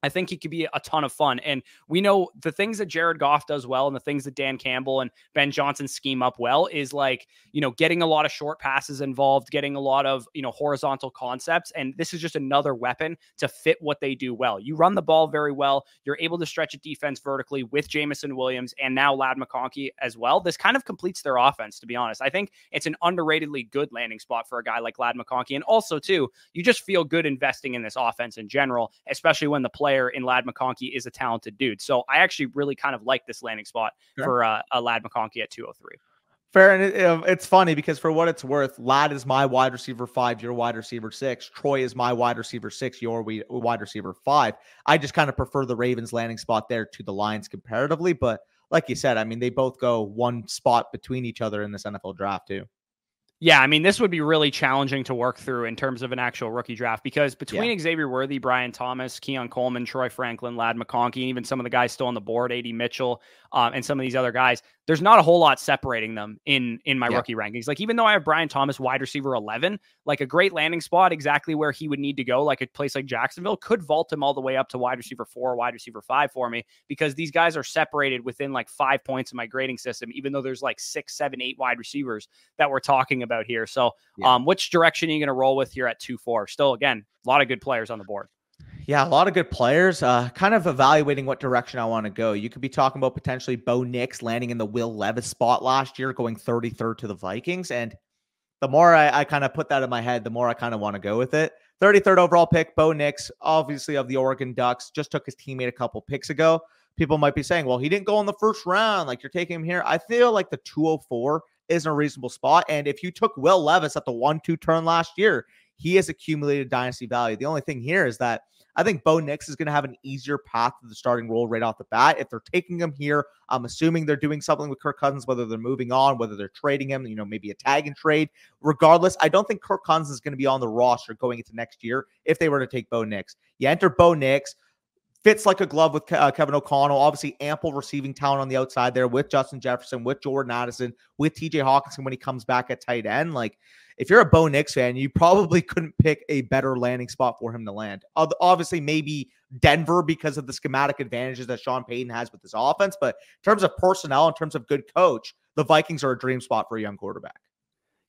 I think he could be a ton of fun. And we know the things that Jared Goff does well and the things that Dan Campbell and Ben Johnson scheme up well is like, you know, getting a lot of short passes involved, getting a lot of, you know, horizontal concepts. And this is just another weapon to fit what they do well. You run the ball very well. You're able to stretch a defense vertically with Jameson Williams and now Ladd McConkey as well. This kind of completes their offense, to be honest. I think it's an underratedly good landing spot for a guy like Ladd McConkey. And also, too, you just feel good investing in this offense in general, especially when the play player in Ladd McConkey is a talented dude. So I actually really kind of like this landing spot sure. for uh, a Ladd McConkey at 203. Fair, and it, it's funny because for what it's worth, Ladd is my wide receiver five, your wide receiver six. Troy is my wide receiver six, your wide receiver five. I just kind of prefer the Ravens landing spot there to the Lions comparatively, but like you said, I mean they both go one spot between each other in this NFL draft too. Yeah, I mean, this would be really challenging to work through in terms of an actual rookie draft because between yeah. Xavier Worthy, Brian Thomas, Keon Coleman, Troy Franklin, Ladd McConkey, and even some of the guys still on the board, AD Mitchell, um, and some of these other guys, there's not a whole lot separating them in in my yeah. rookie rankings. Like even though I have Brian Thomas wide receiver 11, like a great landing spot exactly where he would need to go, like a place like Jacksonville could vault him all the way up to wide receiver 4, wide receiver 5 for me because these guys are separated within like 5 points in my grading system even though there's like six, seven, eight wide receivers that we're talking about here. So, yeah. um which direction are you going to roll with here at 2-4? Still again, a lot of good players on the board. Yeah, a lot of good players. Uh, kind of evaluating what direction I want to go. You could be talking about potentially Bo Nix landing in the Will Levis spot last year, going 33rd to the Vikings. And the more I, I kind of put that in my head, the more I kind of want to go with it. 33rd overall pick, Bo Nix, obviously of the Oregon Ducks, just took his teammate a couple picks ago. People might be saying, well, he didn't go in the first round. Like you're taking him here. I feel like the 204 isn't a reasonable spot. And if you took Will Levis at the 1 2 turn last year, he has accumulated dynasty value. The only thing here is that I think Bo Nix is going to have an easier path to the starting role right off the bat. If they're taking him here, I'm assuming they're doing something with Kirk Cousins, whether they're moving on, whether they're trading him, you know, maybe a tag and trade. Regardless, I don't think Kirk Cousins is going to be on the roster going into next year if they were to take Bo Nix. You enter Bo Nix fits like a glove with uh, Kevin O'Connell. Obviously, ample receiving talent on the outside there with Justin Jefferson, with Jordan Addison, with TJ Hockenson when he comes back at tight end. Like, if you're a Bo Nix fan, you probably couldn't pick a better landing spot for him to land. Obviously, maybe Denver because of the schematic advantages that Sean Payton has with his offense. But in terms of personnel, in terms of good coach, the Vikings are a dream spot for a young quarterback.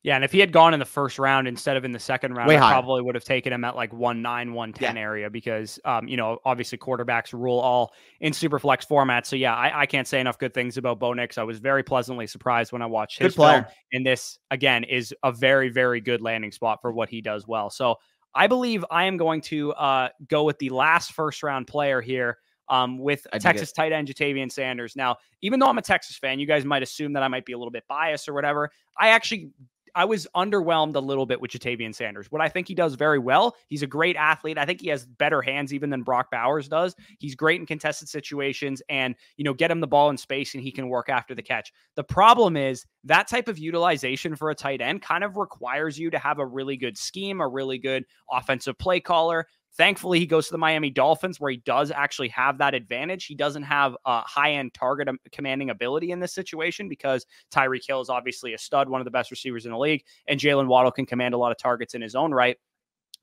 Yeah, and if he had gone in the first round instead of in the second round, Way I higher. probably would have taken him at like one nine, one ten yeah. area because, um, you know, obviously quarterbacks rule all in super flex formats. So yeah, I, I can't say enough good things about Bo Nix. I was very pleasantly surprised when I watched his film, and this again is a very, very good landing spot for what he does well. So I believe I am going to uh, go with the last first round player here. Um, with Texas tight end Ja'Tavion Sanders. Now, even though I'm a Texas fan, you guys might assume that I might be a little bit biased or whatever. I actually I was underwhelmed a little bit with Ja'Tavion Sanders. What I think he does very well, he's a great athlete. I think he has better hands even than Brock Bowers does. He's great in contested situations and, you know, get him the ball in space and he can work after the catch. The problem is that type of utilization for a tight end kind of requires you to have a really good scheme, a really good offensive play caller, Thankfully, he goes to the Miami Dolphins where he does actually have that advantage. He doesn't have a high end target um, commanding ability in this situation because Tyreek Hill is obviously a stud, one of the best receivers in the league, and Jalen Waddle can command a lot of targets in his own right.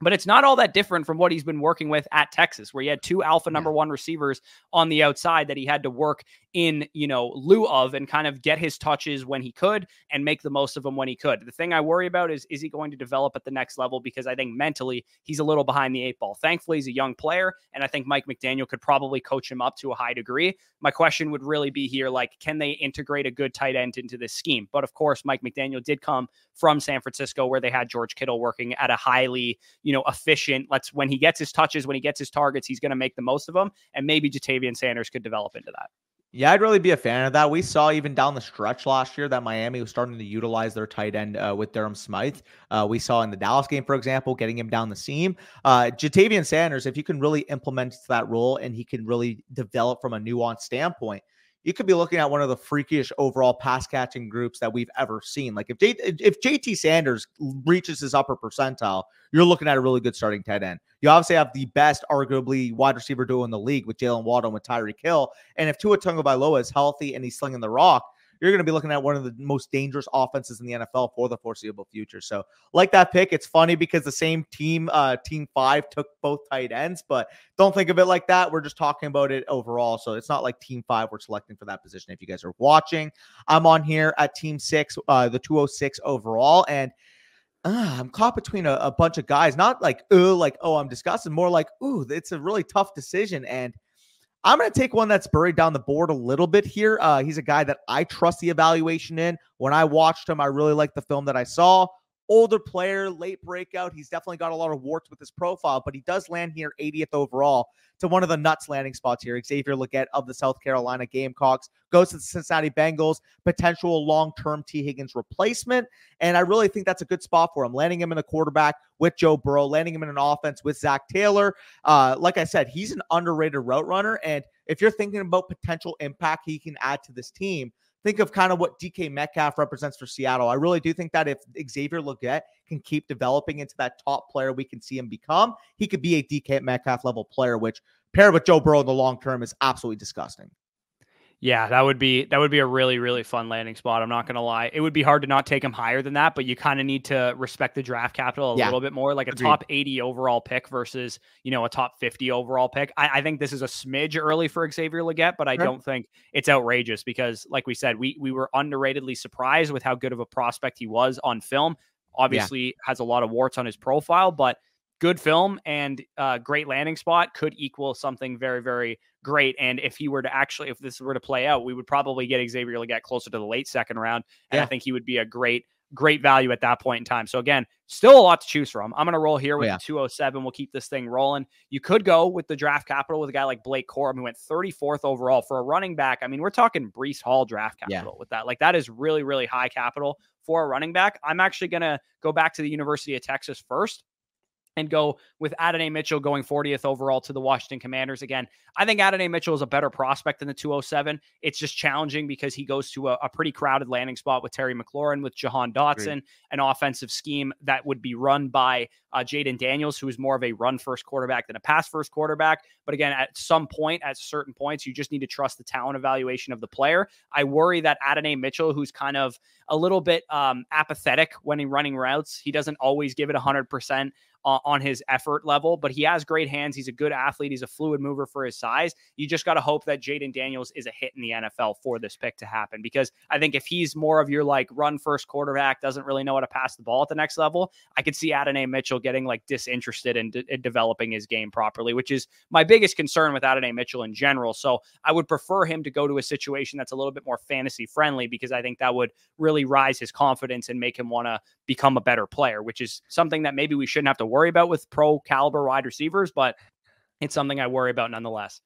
But it's not all that different from what he's been working with at Texas, where he had two alpha number one receivers on the outside that he had to work in, you know, lieu of and kind of get his touches when he could and make the most of them when he could. The thing I worry about is is he going to develop at the next level because I think mentally he's a little behind the eight ball. Thankfully, he's a young player, and I think Mike McDaniel could probably coach him up to a high degree. My question would really be here like, can they integrate a good tight end into this scheme? But of course, Mike McDaniel did come from San Francisco where they had George Kittle working at a highly, you know, efficient. Let's when he gets his touches, when he gets his targets, he's going to make the most of them. And maybe Ja'Tavion Sanders could develop into that. Yeah, I'd really be a fan of that. We saw even down the stretch last year that Miami was starting to utilize their tight end uh, with Durham Smythe. Uh, we saw in the Dallas game, for example, getting him down the seam. Uh, Ja'Tavion Sanders, if you can really implement that role and he can really develop from a nuanced standpoint, you could be looking at one of the freakish overall pass catching groups that we've ever seen. Like if J- if JT Sanders reaches his upper percentile, you're looking at a really good starting tight end. You obviously have the best, arguably, wide receiver duo in the league with Jalen Waddle and with Tyreek Hill. And if Tua Tagovailoa is healthy and he's slinging the rock, you're going to be looking at one of the most dangerous offenses in the NFL for the foreseeable future. So, like that pick, it's funny because the same team, uh, Team Five, took both tight ends, but don't think of it like that. We're just talking about it overall. So it's not like Team Five we're selecting for that position. If you guys are watching, I'm on here at Team Six, uh, the 206 overall, and. Uh, I'm caught between a, a, bunch of guys, not like, oh, like, oh, I'm disgusted, more like, ooh, it's a really tough decision. And I'm going to take one that's buried down the board a little bit here. Uh, he's a guy that I trust the evaluation in. When I watched him, I really liked the film that I saw. Older player, late breakout. He's definitely got a lot of warts with his profile, but he does land here 80th overall to one of the nuts landing spots here. Xavier Legette of the South Carolina Gamecocks goes to the Cincinnati Bengals, potential long term Tee Higgins replacement. And I really think that's a good spot for him. Landing him in a quarterback with Joe Burrow, landing him in an offense with Zac Taylor. Uh, like I said, he's an underrated route runner. And if you're thinking about potential impact he can add to this team, think of kind of what DK Metcalf represents for Seattle. I really do think that if Xavier Legette can keep developing into that top player we can see him become, he could be a DK Metcalf level player, which paired with Joe Burrow in the long term is absolutely disgusting. Yeah, that would be that would be a really really fun landing spot. I'm not gonna lie. It would be hard to not take him higher than that, but you kind of need to respect the draft capital a yeah. little bit more. Like a Agreed. top 80 overall pick versus you know a top 50 overall pick. I, I think this is a smidge early for Xavier Legette, but I sure. don't think it's outrageous because, like we said, we we were underratedly surprised with how good of a prospect he was on film. Obviously, yeah. has a lot of warts on his profile, but good film and uh, great landing spot could equal something very, very great. And if he were to actually, if this were to play out, we would probably get Xavier Legette closer to the late second round. And yeah. I think he would be a great, great value at that point in time. So again, still a lot to choose from. I'm going to roll here with yeah. 207. We'll keep this thing rolling. You could go with the draft capital with a guy like Blake Corum, who went 34th overall for a running back. I mean, we're talking Breece Hall draft capital yeah. with that. Like that is really, really high capital for a running back. I'm actually going to go back to the University of Texas first and go with Adonai Mitchell going 40th overall to the Washington Commanders. Again, I think Adonai Mitchell is a better prospect than the 207. It's just challenging because he goes to a, a pretty crowded landing spot with Terry McLaurin, with Jahan Dotson, Great. an offensive scheme that would be run by uh, Jayden Daniels, who is more of a run first quarterback than a pass first quarterback. But again, at some point, at certain points, you just need to trust the talent evaluation of the player. I worry that Adonai Mitchell, who's kind of a little bit um, apathetic when he's running routes, he doesn't always give it 100% on his effort level, but he has great hands. He's a good athlete. He's a fluid mover for his size. You just got to hope that Jayden Daniels is a hit in the NFL for this pick to happen because I think if he's more of your like run first quarterback, doesn't really know how to pass the ball at the next level, I could see Adonai Mitchell getting like disinterested in, in developing his game properly, which is my biggest concern with Adonai Mitchell in general. So I would prefer him to go to a situation that's a little bit more fantasy friendly because I think that would really rise his confidence and make him want to become a better player, which is something that maybe we shouldn't have to worry about with pro caliber wide receivers, but it's something I worry about nonetheless.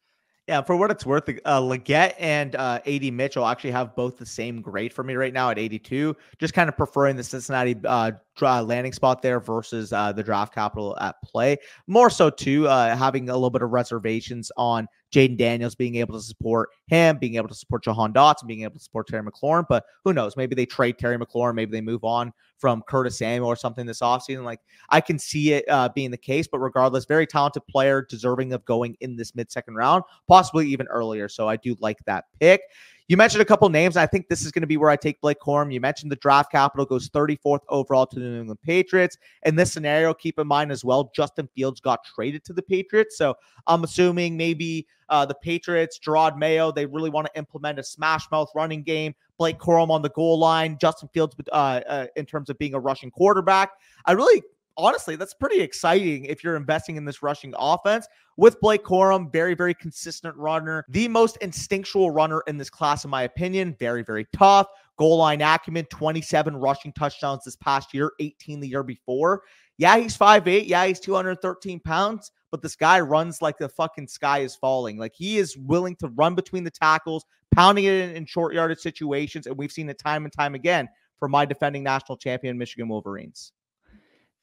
Yeah, for what it's worth, uh, Legette and uh, AD Mitchell actually have both the same grade for me right now at 82. Just kind of preferring the Cincinnati uh, landing spot there versus uh, the draft capital at play. More so, too, uh, having a little bit of reservations on Jayden Daniels being able to support him, being able to support Jahan Dotson, being able to support Terry McLaurin. But who knows? Maybe they trade Terry McLaurin. Maybe they move on from Curtis Samuel or something this offseason. Like I can see it uh, being the case, but regardless, very talented player, deserving of going in this mid second round, possibly even earlier. So I do like that pick. You mentioned a couple names. I think this is going to be where I take Blake Corum. You mentioned the draft capital goes 34th overall to the New England Patriots. In this scenario, keep in mind as well, Justin Fields got traded to the Patriots. So I'm assuming maybe uh, the Patriots, Jerod Mayo, they really want to implement a smash mouth running game. Blake Corum on the goal line, Justin Fields uh, uh, in terms of being a rushing quarterback. I really honestly, that's pretty exciting if you're investing in this rushing offense with Blake Corum, very, very consistent runner, the most instinctual runner in this class, in my opinion. Very, very tough. Goal line acumen, 27 rushing touchdowns this past year, 18 the year before. Yeah, he's 5'8. Yeah, he's 213 pounds, but this guy runs like the fucking sky is falling. Like he is willing to run between the tackles, pounding it in, in short yardage situations. And we've seen it time and time again for my defending national champion, Michigan Wolverines.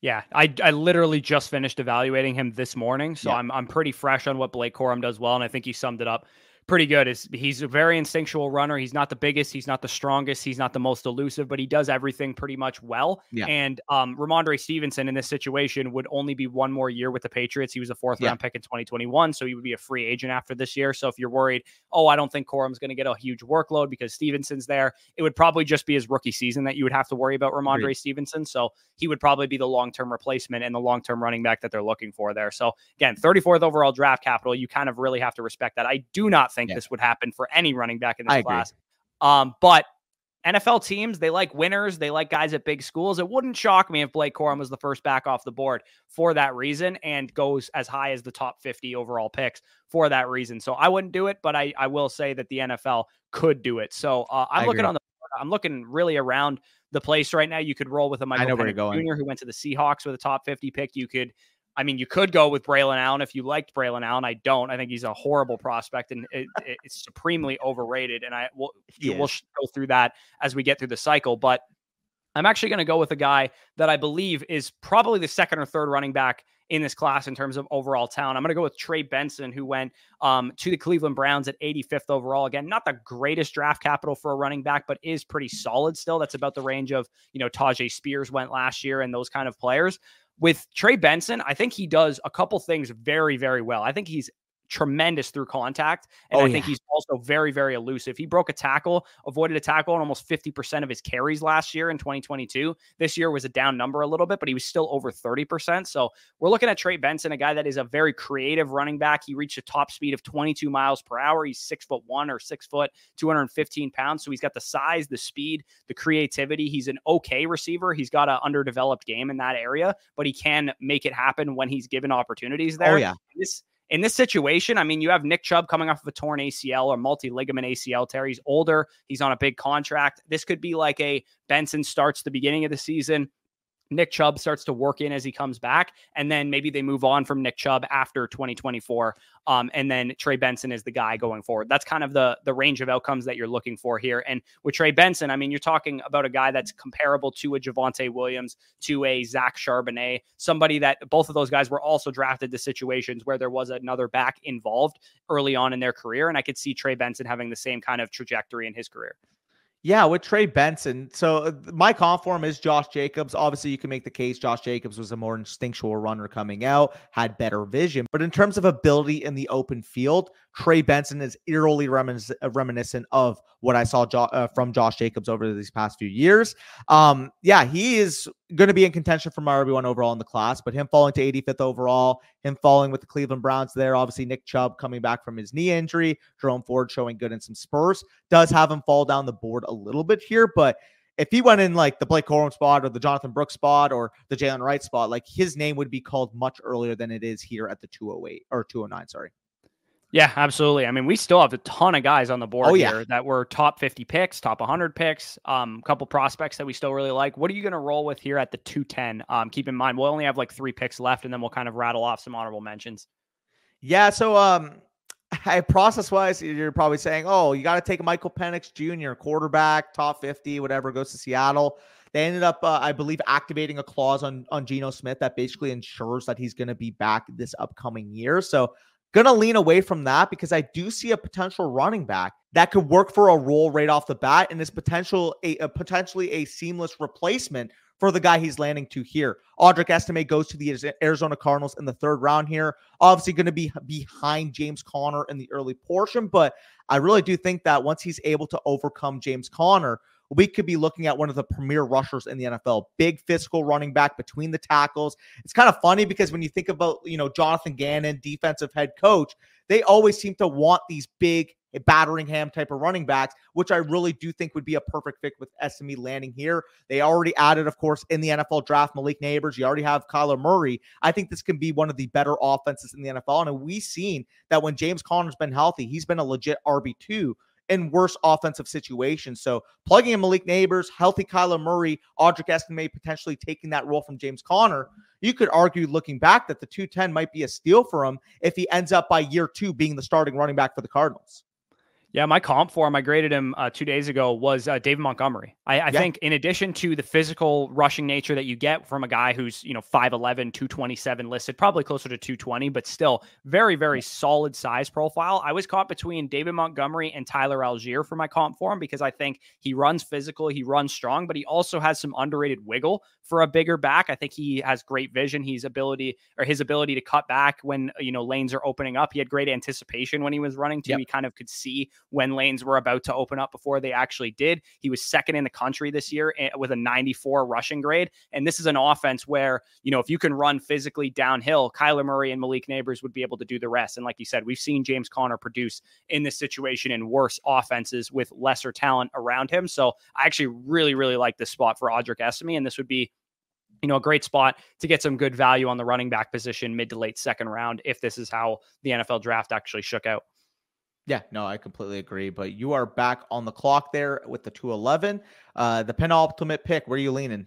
Yeah, I, I literally just finished evaluating him this morning, so yeah. I'm I'm pretty fresh on what Blake Corum does well, and I think you summed it up pretty good. Is he's a very instinctual runner. He's not the biggest, he's not the strongest, he's not the most elusive, but he does everything pretty much well. Yeah. And um, Rhamondre Stevenson in this situation would only be one more year with the Patriots. He was a fourth yeah. round pick in 2021, so he would be a free agent after this year. So if you're worried, oh, I don't think Corum's going to get a huge workload because Stevenson's there, it would probably just be his rookie season that you would have to worry about Rhamondre Agreed. Stevenson. So he would probably be the long term replacement and the long term running back that they're looking for there. So again, 34th overall draft capital, you kind of really have to respect that. I do not think yeah. this would happen for any running back in this I class. Um, but NFL teams, they like winners. They like guys at big schools. It wouldn't shock me if Blake Corum was the first back off the board for that reason and goes as high as the top 50 overall picks for that reason. So I wouldn't do it, but I, I will say that the NFL could do it. So uh, I'm I looking agree. on the I'm looking really around the place right now. You could roll with a Michael Penix Jr. who went to the Seahawks with a top 50 pick. You could I mean, you could go with Braylon Allen if you liked Braylon Allen. I don't. I think he's a horrible prospect and it, it's supremely overrated. And I will we'll go through that as we get through the cycle. But I'm actually going to go with a guy that I believe is probably the second or third running back in this class in terms of overall talent. I'm going to go with Trey Benson, who went um, to the Cleveland Browns at 85th overall. Again, not the greatest draft capital for a running back, but is pretty solid still. That's about the range of, you know, Tyjae Spears went last year and those kind of players with Trey Benson, I think he does a couple things very, very well. I think he's tremendous through contact. And oh, I think yeah. he's also very, very elusive. He broke a tackle, avoided a tackle on almost 50% of his carries last year in 2022. This year was a down number a little bit, but he was still over 30%. So we're looking at Trey Benson, a guy that is a very creative running back. He reached a top speed of 22 miles per hour. He's six foot one or six foot, 215 pounds. So he's got the size, the speed, the creativity. He's an okay receiver. He's got an underdeveloped game in that area, but he can make it happen when he's given opportunities oh, there. Oh, yeah. This in this situation, I mean, you have Nick Chubb coming off of a torn ACL or multi ligament ACL tear. He's older. He's on a big contract. This could be like a Benson starts the beginning of the season. Nick Chubb starts to work in as he comes back, and then maybe they move on from Nick Chubb after 2024, um, and then Trey Benson is the guy going forward. That's kind of the the range of outcomes that you're looking for here. And with Trey Benson, I mean, you're talking about a guy that's comparable to a Javonte Williams, to a Zach Charbonnet, somebody that both of those guys were also drafted to situations where there was another back involved early on in their career, and I could see Trey Benson having the same kind of trajectory in his career. Yeah, with Trey Benson. So uh, my comp form is Josh Jacobs. Obviously, you can make the case Josh Jacobs was a more instinctual runner coming out, had better vision. But in terms of ability in the open field, Trey Benson is eerily reminis- uh, reminiscent of what I saw jo- uh, from Josh Jacobs over these past few years. Um, yeah, he is going to be in contention for my RB1 overall in the class, but him falling to 85th overall, him falling with the Cleveland Browns there, obviously Nick Chubb coming back from his knee injury, Jerome Ford showing good in some Spurs, does have him fall down the board a little bit here, but if he went in like the Blake Corum spot or the Jonathan Brooks spot or the Jaylen Wright spot, like his name would be called much earlier than it is here at the 208 or 209, sorry. Yeah, absolutely. I mean, we still have a ton of guys on the board oh, yeah. here that were top 50 picks, top 100 picks, um, a couple prospects that we still really like. What are you going to roll with here at the 210? Um, keep in mind, we'll only have like three picks left, and then we'll kind of rattle off some honorable mentions. Yeah. So, um, process wise, you're probably saying, oh, you got to take Michael Penix Jr., quarterback, top 50, whatever, goes to Seattle. They ended up, uh, I believe, activating a clause on on Geno Smith that basically ensures that he's going to be back this upcoming year. So Gonna lean away from that because I do see a potential running back that could work for a role right off the bat and is potential a, a potentially a seamless replacement for the guy he's landing to here. Audric Estime goes to the Arizona Cardinals in the third round here. Obviously, going to be behind James Conner in the early portion, but I really do think that once he's able to overcome James Conner, we could be looking at one of the premier rushers in the NFL. Big physical running back between the tackles. It's kind of funny because when you think about, you know, Jonathan Gannon, defensive head coach, they always seem to want these big eh, battering ham type of running backs, which I really do think would be a perfect fit with Estime landing here. They already added, of course, in the NFL draft, Malik Nabers. You already have Kyler Murray. I think this can be one of the better offenses in the NFL. And we've seen that when James Conner's been healthy, he's been a legit RB2 in worse offensive situations. So plugging in Malik Nabers, healthy Kyler Murray, Audric Estime potentially taking that role from James Conner. You could argue looking back that the 210 might be a steal for him if he ends up by year two being the starting running back for the Cardinals. Yeah, my comp for him, I graded him uh, two days ago, was uh, David Montgomery. I, I yeah. think, in addition to the physical rushing nature that you get from a guy who's, you know, 5'11, 227 listed, probably closer to 220, but still very, very solid size profile. I was caught between David Montgomery and Tyler Allgeier for my comp for him because I think he runs physical, he runs strong, but he also has some underrated wiggle for a bigger back. I think he has great vision. He's ability or his ability to cut back when, you know, lanes are opening up. He had great anticipation when he was running too. Yep. He kind of could see when lanes were about to open up before they actually did. He was second in the country this year eh, with a 94 rushing grade. And this is an offense where, you know, if you can run physically downhill, Kyler Murray and Malik Nabers would be able to do the rest. And like you said, we've seen James Conner produce in this situation in worse offenses with lesser talent around him. So I actually really, really like this spot for Audric Estime. And this would be you know, a great spot to get some good value on the running back position mid to late second round if this is how the NFL draft actually shook out. Yeah, no, I completely agree. But you are back on the clock there with the 211. Uh, the penultimate pick, where are you leaning?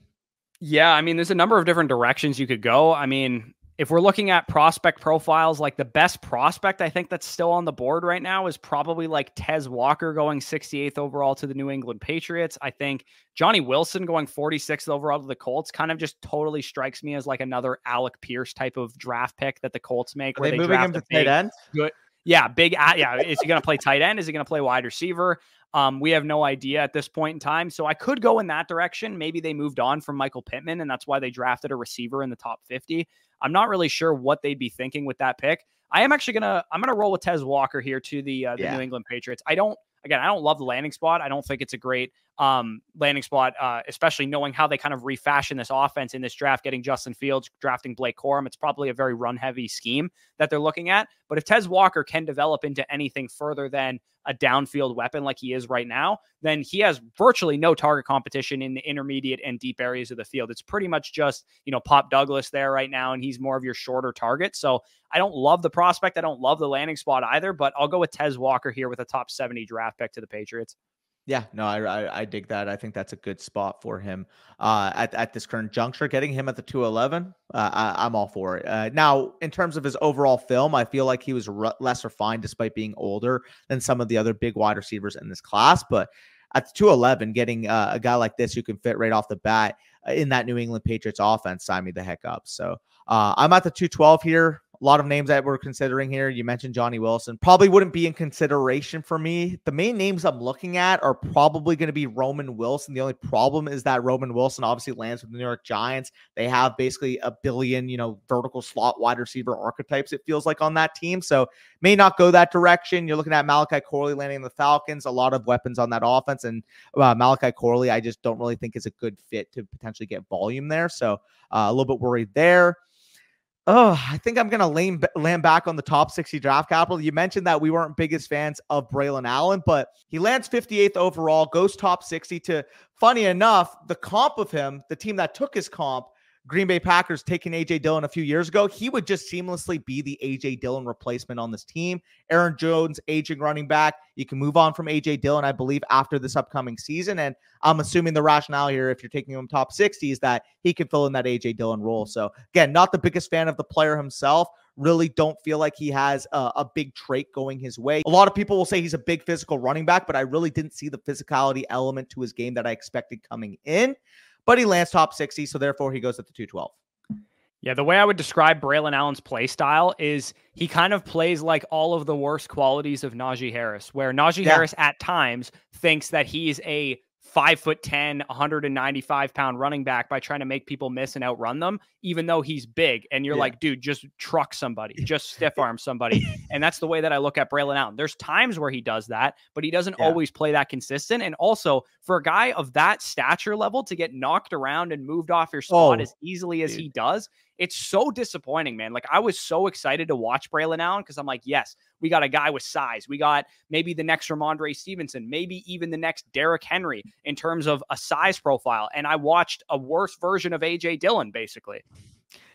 Yeah, I mean, there's a number of different directions you could go. I mean, if we're looking at prospect profiles, like the best prospect I think that's still on the board right now is probably like Tez Walker going 68th overall to the New England Patriots. I think Johnny Wilson going 46th overall to the Colts kind of just totally strikes me as like another Alec Pierce type of draft pick that the Colts make. Are where they, they moving him to tight end? Good, yeah, big. Yeah, is he going to play tight end? Is he going to play wide receiver? Um, we have no idea at this point in time. So I could go in that direction. Maybe they moved on from Michael Pittman, and that's why they drafted a receiver in the top 50. I'm not really sure what they'd be thinking with that pick. I am actually gonna I'm gonna roll with Tez Walker here to the uh, the yeah. New England Patriots. I don't again I don't love the landing spot. I don't think it's a great um, landing spot, uh, especially knowing how they kind of refashion this offense in this draft, getting Justin Fields, drafting Blake Corum. It's probably a very run heavy scheme that they're looking at. But if Tez Walker can develop into anything further than a downfield weapon like he is right now, then he has virtually no target competition in the intermediate and deep areas of the field. It's pretty much just, you know, Pop Douglas there right now, and he's more of your shorter target. So I don't love the prospect. I don't love the landing spot either, but I'll go with Tez Walker here with a top 70 draft pick to the Patriots. Yeah, no, I, I, I dig that. I think that's a good spot for him uh, at at this current juncture. Getting him at the two eleven, uh, I, am all for it. Uh, now, in terms of his overall film, I feel like he was r- less refined despite being older than some of the other big wide receivers in this class. But at the two eleven, getting uh, a guy like this who can fit right off the bat uh, in that New England Patriots offense, sign me the heck up. So uh, I'm at the two twelve here a lot of names that we're considering here. You mentioned Johnny Wilson. Probably wouldn't be in consideration for me. The main names I'm looking at are probably going to be Roman Wilson. The only problem is that Roman Wilson obviously lands with the New York Giants. They have basically a billion, you know, vertical slot wide receiver archetypes, it feels like on that team. So may not go that direction. You're looking at Malachi Corley landing in the Falcons, a lot of weapons on that offense. And uh, Malachi Corley, I just don't really think is a good fit to potentially get volume there. So uh, a little bit worried there. Oh, I think I'm going to land, land back on the top 60 draft capital. You mentioned that we weren't biggest fans of Braylon Allen, but he lands 58th overall, goes top 60 to, funny enough, the comp of him, the team that took his comp, Green Bay Packers taking AJ Dillon a few years ago, he would just seamlessly be the AJ Dillon replacement on this team. Aaron Jones, aging running back. You can move on from AJ Dillon, I believe, after this upcoming season. And I'm assuming the rationale here, if you're taking him top 60, is that he can fill in that AJ Dillon role. So again, not the biggest fan of the player himself. Really don't feel like he has a, a big trait going his way. A lot of people will say he's a big physical running back, but I really didn't see the physicality element to his game that I expected coming in but he lands top 60, so therefore he goes at the 212. Yeah, the way I would describe Braylon Allen's play style is he kind of plays like all of the worst qualities of Najee Harris, where Najee yeah. Harris at times thinks that he's a five foot 10, 195 pound running back by trying to make people miss and outrun them, even though he's big. And you're yeah. like, dude, just truck somebody, just stiff arm somebody. and that's the way that I look at Braylon Allen. There's times where he does that, but he doesn't yeah. always play that consistent. And also, for a guy of that stature level to get knocked around and moved off your spot oh, as easily as dude. he does, it's so disappointing, man. Like I was so excited to watch Braylon Allen because I'm like, yes, we got a guy with size. We got maybe the next Rhamondre Stevenson, maybe even the next Derrick Henry in terms of a size profile. And I watched a worse version of AJ Dillon, basically.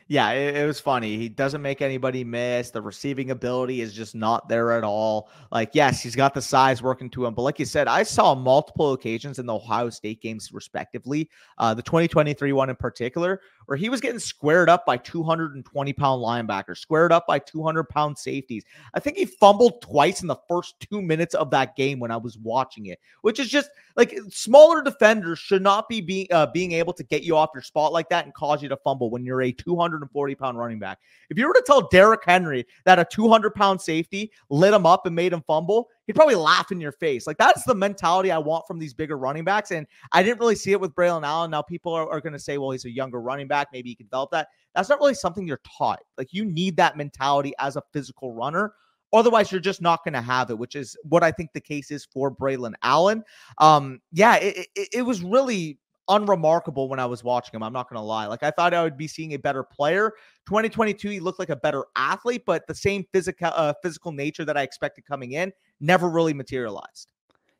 Yeah, it, it, was funny. He doesn't make anybody miss. The receiving ability is just not there at all. Like, yes, he's got the size working to him, but like you said, I saw multiple occasions in the Ohio State games, respectively, uh, the 2023 one in particular, where he was getting squared up by 220 pound linebackers, squared up by 200 pound safeties. I think he fumbled twice in the first two minutes of that game when I was watching it, which is just like smaller defenders should not be being uh, being able to get you off your spot like that and cause you to fumble when you're a 240 pound running back. If you were to tell Derrick Henry that a 200 pound safety lit him up and made him fumble, he'd probably laugh in your face. Like that's the mentality I want from these bigger running backs. And I didn't really see it with Braylon Allen. Now people are, are going to say, well, he's a younger running back. Maybe he can develop that. That's not really something you're taught. Like you need that mentality as a physical runner. Otherwise, you're just not going to have it, which is what I think the case is for Braylon Allen. Um, yeah, it, it, it was really unremarkable when I was watching him. I'm not going to lie. Like I thought I would be seeing a better player. 2022, he looked like a better athlete, but the same physical uh, physical nature that I expected coming in never really materialized.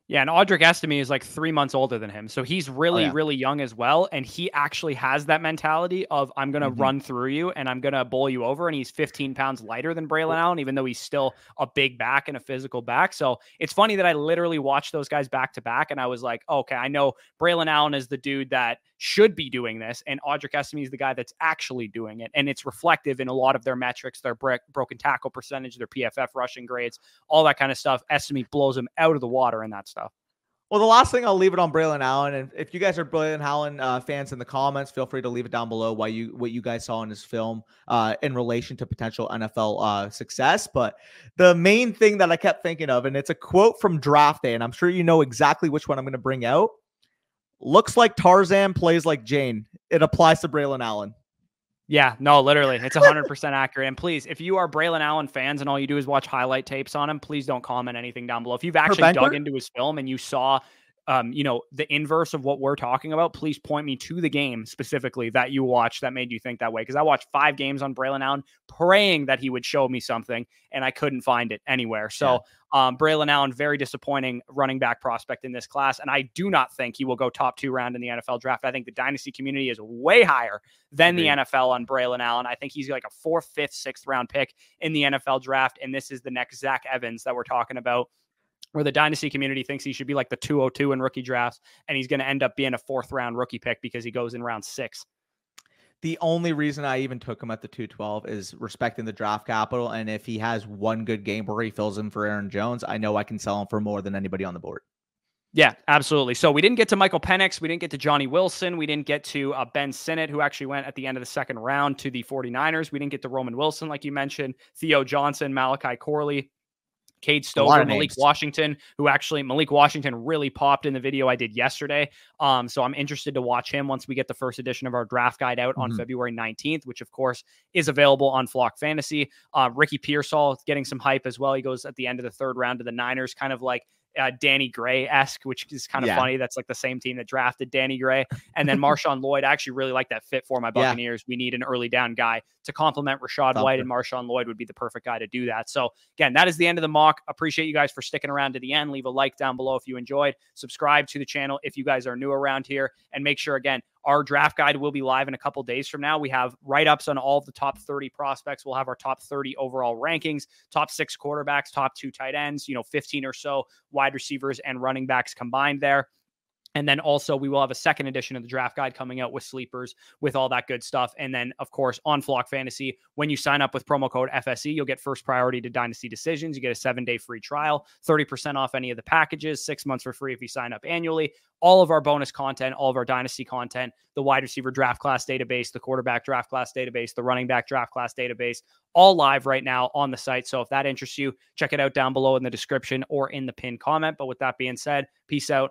Yeah, and Audric Estime is like three months older than him. So he's really, oh, yeah. really young as well. And he actually has that mentality of I'm gonna mm-hmm. run through you and I'm gonna bowl you over. And he's 15 pounds lighter than Braylon Allen, even though he's still a big back and a physical back. So it's funny that I literally watched those guys back to back and I was like, okay, I know Braylon Allen is the dude that should be doing this, and Audric Estime is the guy that's actually doing it. And it's reflective in a lot of their metrics, their broken tackle percentage, their PFF rushing grades, all that kind of stuff. Estime blows him out of the water in that stuff. Well, the last thing I'll leave it on Braylon Allen, and if you guys are Braylon Allen uh, fans in the comments, feel free to leave it down below why you what you guys saw in his film uh, in relation to potential NFL uh, success. But the main thing that I kept thinking of, and it's a quote from Draft Day, and I'm sure you know exactly which one I'm going to bring out. Looks like Tarzan plays like Jane. It applies to Braylon Allen. Yeah, no, literally, it's 100% accurate. And please, if you are Braylon Allen fans and all you do is watch highlight tapes on him, please don't comment anything down below. If you've actually dug into his film and you saw um, you know, the inverse of what we're talking about, please point me to the game specifically that you watched that made you think that way. Because I watched five games on Braylon Allen, praying that he would show me something, and I couldn't find it anywhere. So, yeah. um, Braylon Allen, very disappointing running back prospect in this class, and I do not think he will go top two round in the NFL draft. I think the dynasty community is way higher than the NFL on Braylon Allen. I think he's like a fourth, fifth, sixth round pick in the NFL draft, and this is the next Zach Evans that we're talking about where the dynasty community thinks he should be like the 202 in rookie drafts, and he's going to end up being a fourth round rookie pick because he goes in round six. The only reason I even took him at the 212 is respecting the draft capital. And if he has one good game where he fills in for Aaron Jones, I know I can sell him for more than anybody on the board. Yeah, absolutely. So we didn't get to Michael Penix. We didn't get to Johnny Wilson. We didn't get to uh, Ben Sinnott, who actually went at the end of the second round to the 49ers. We didn't get to Roman Wilson, like you mentioned, Theo Johnson, Malachi Corley, Cade Stover, Malik Washington, who actually Malik Washington really popped in the video I did yesterday. Um, so I'm interested to watch him once we get the first edition of our draft guide out mm-hmm. on February 19th, which of course is available on Flock Fantasy. Uh, Ricky Pearsall getting some hype as well. He goes at the end of the third round to the Niners, kind of like uh, Danny Gray esque, which is kind of yeah. funny. That's like the same team that drafted Danny Gray. And then Marshawn Lloyd. I actually really like that fit for my Buccaneers. Yeah. We need an early down guy to complement Rachaad White, and Marshawn Lloyd would be the perfect guy to do that. So, again, that is the end of the mock. Appreciate you guys for sticking around to the end. Leave a like down below if you enjoyed. Subscribe to the channel if you guys are new around here. And make sure, again, our draft guide will be live in a couple days from now. We have write ups on all of the top 30 prospects. We'll have our top 30 overall rankings, top six quarterbacks, top two tight ends, you know, 15 or so wide receivers and running backs combined there. And then also, we will have a second edition of the draft guide coming out with sleepers, with all that good stuff. And then, of course, on Flock Fantasy, when you sign up with promo code FSE, you'll get first priority to Dynasty Decisions. You get a seven day free trial, 30% off any of the packages, six months for free if you sign up annually. All of our bonus content, all of our Dynasty content, the wide receiver draft class database, the quarterback draft class database, the running back draft class database, all live right now on the site. So if that interests you, check it out down below in the description or in the pinned comment. But with that being said, peace out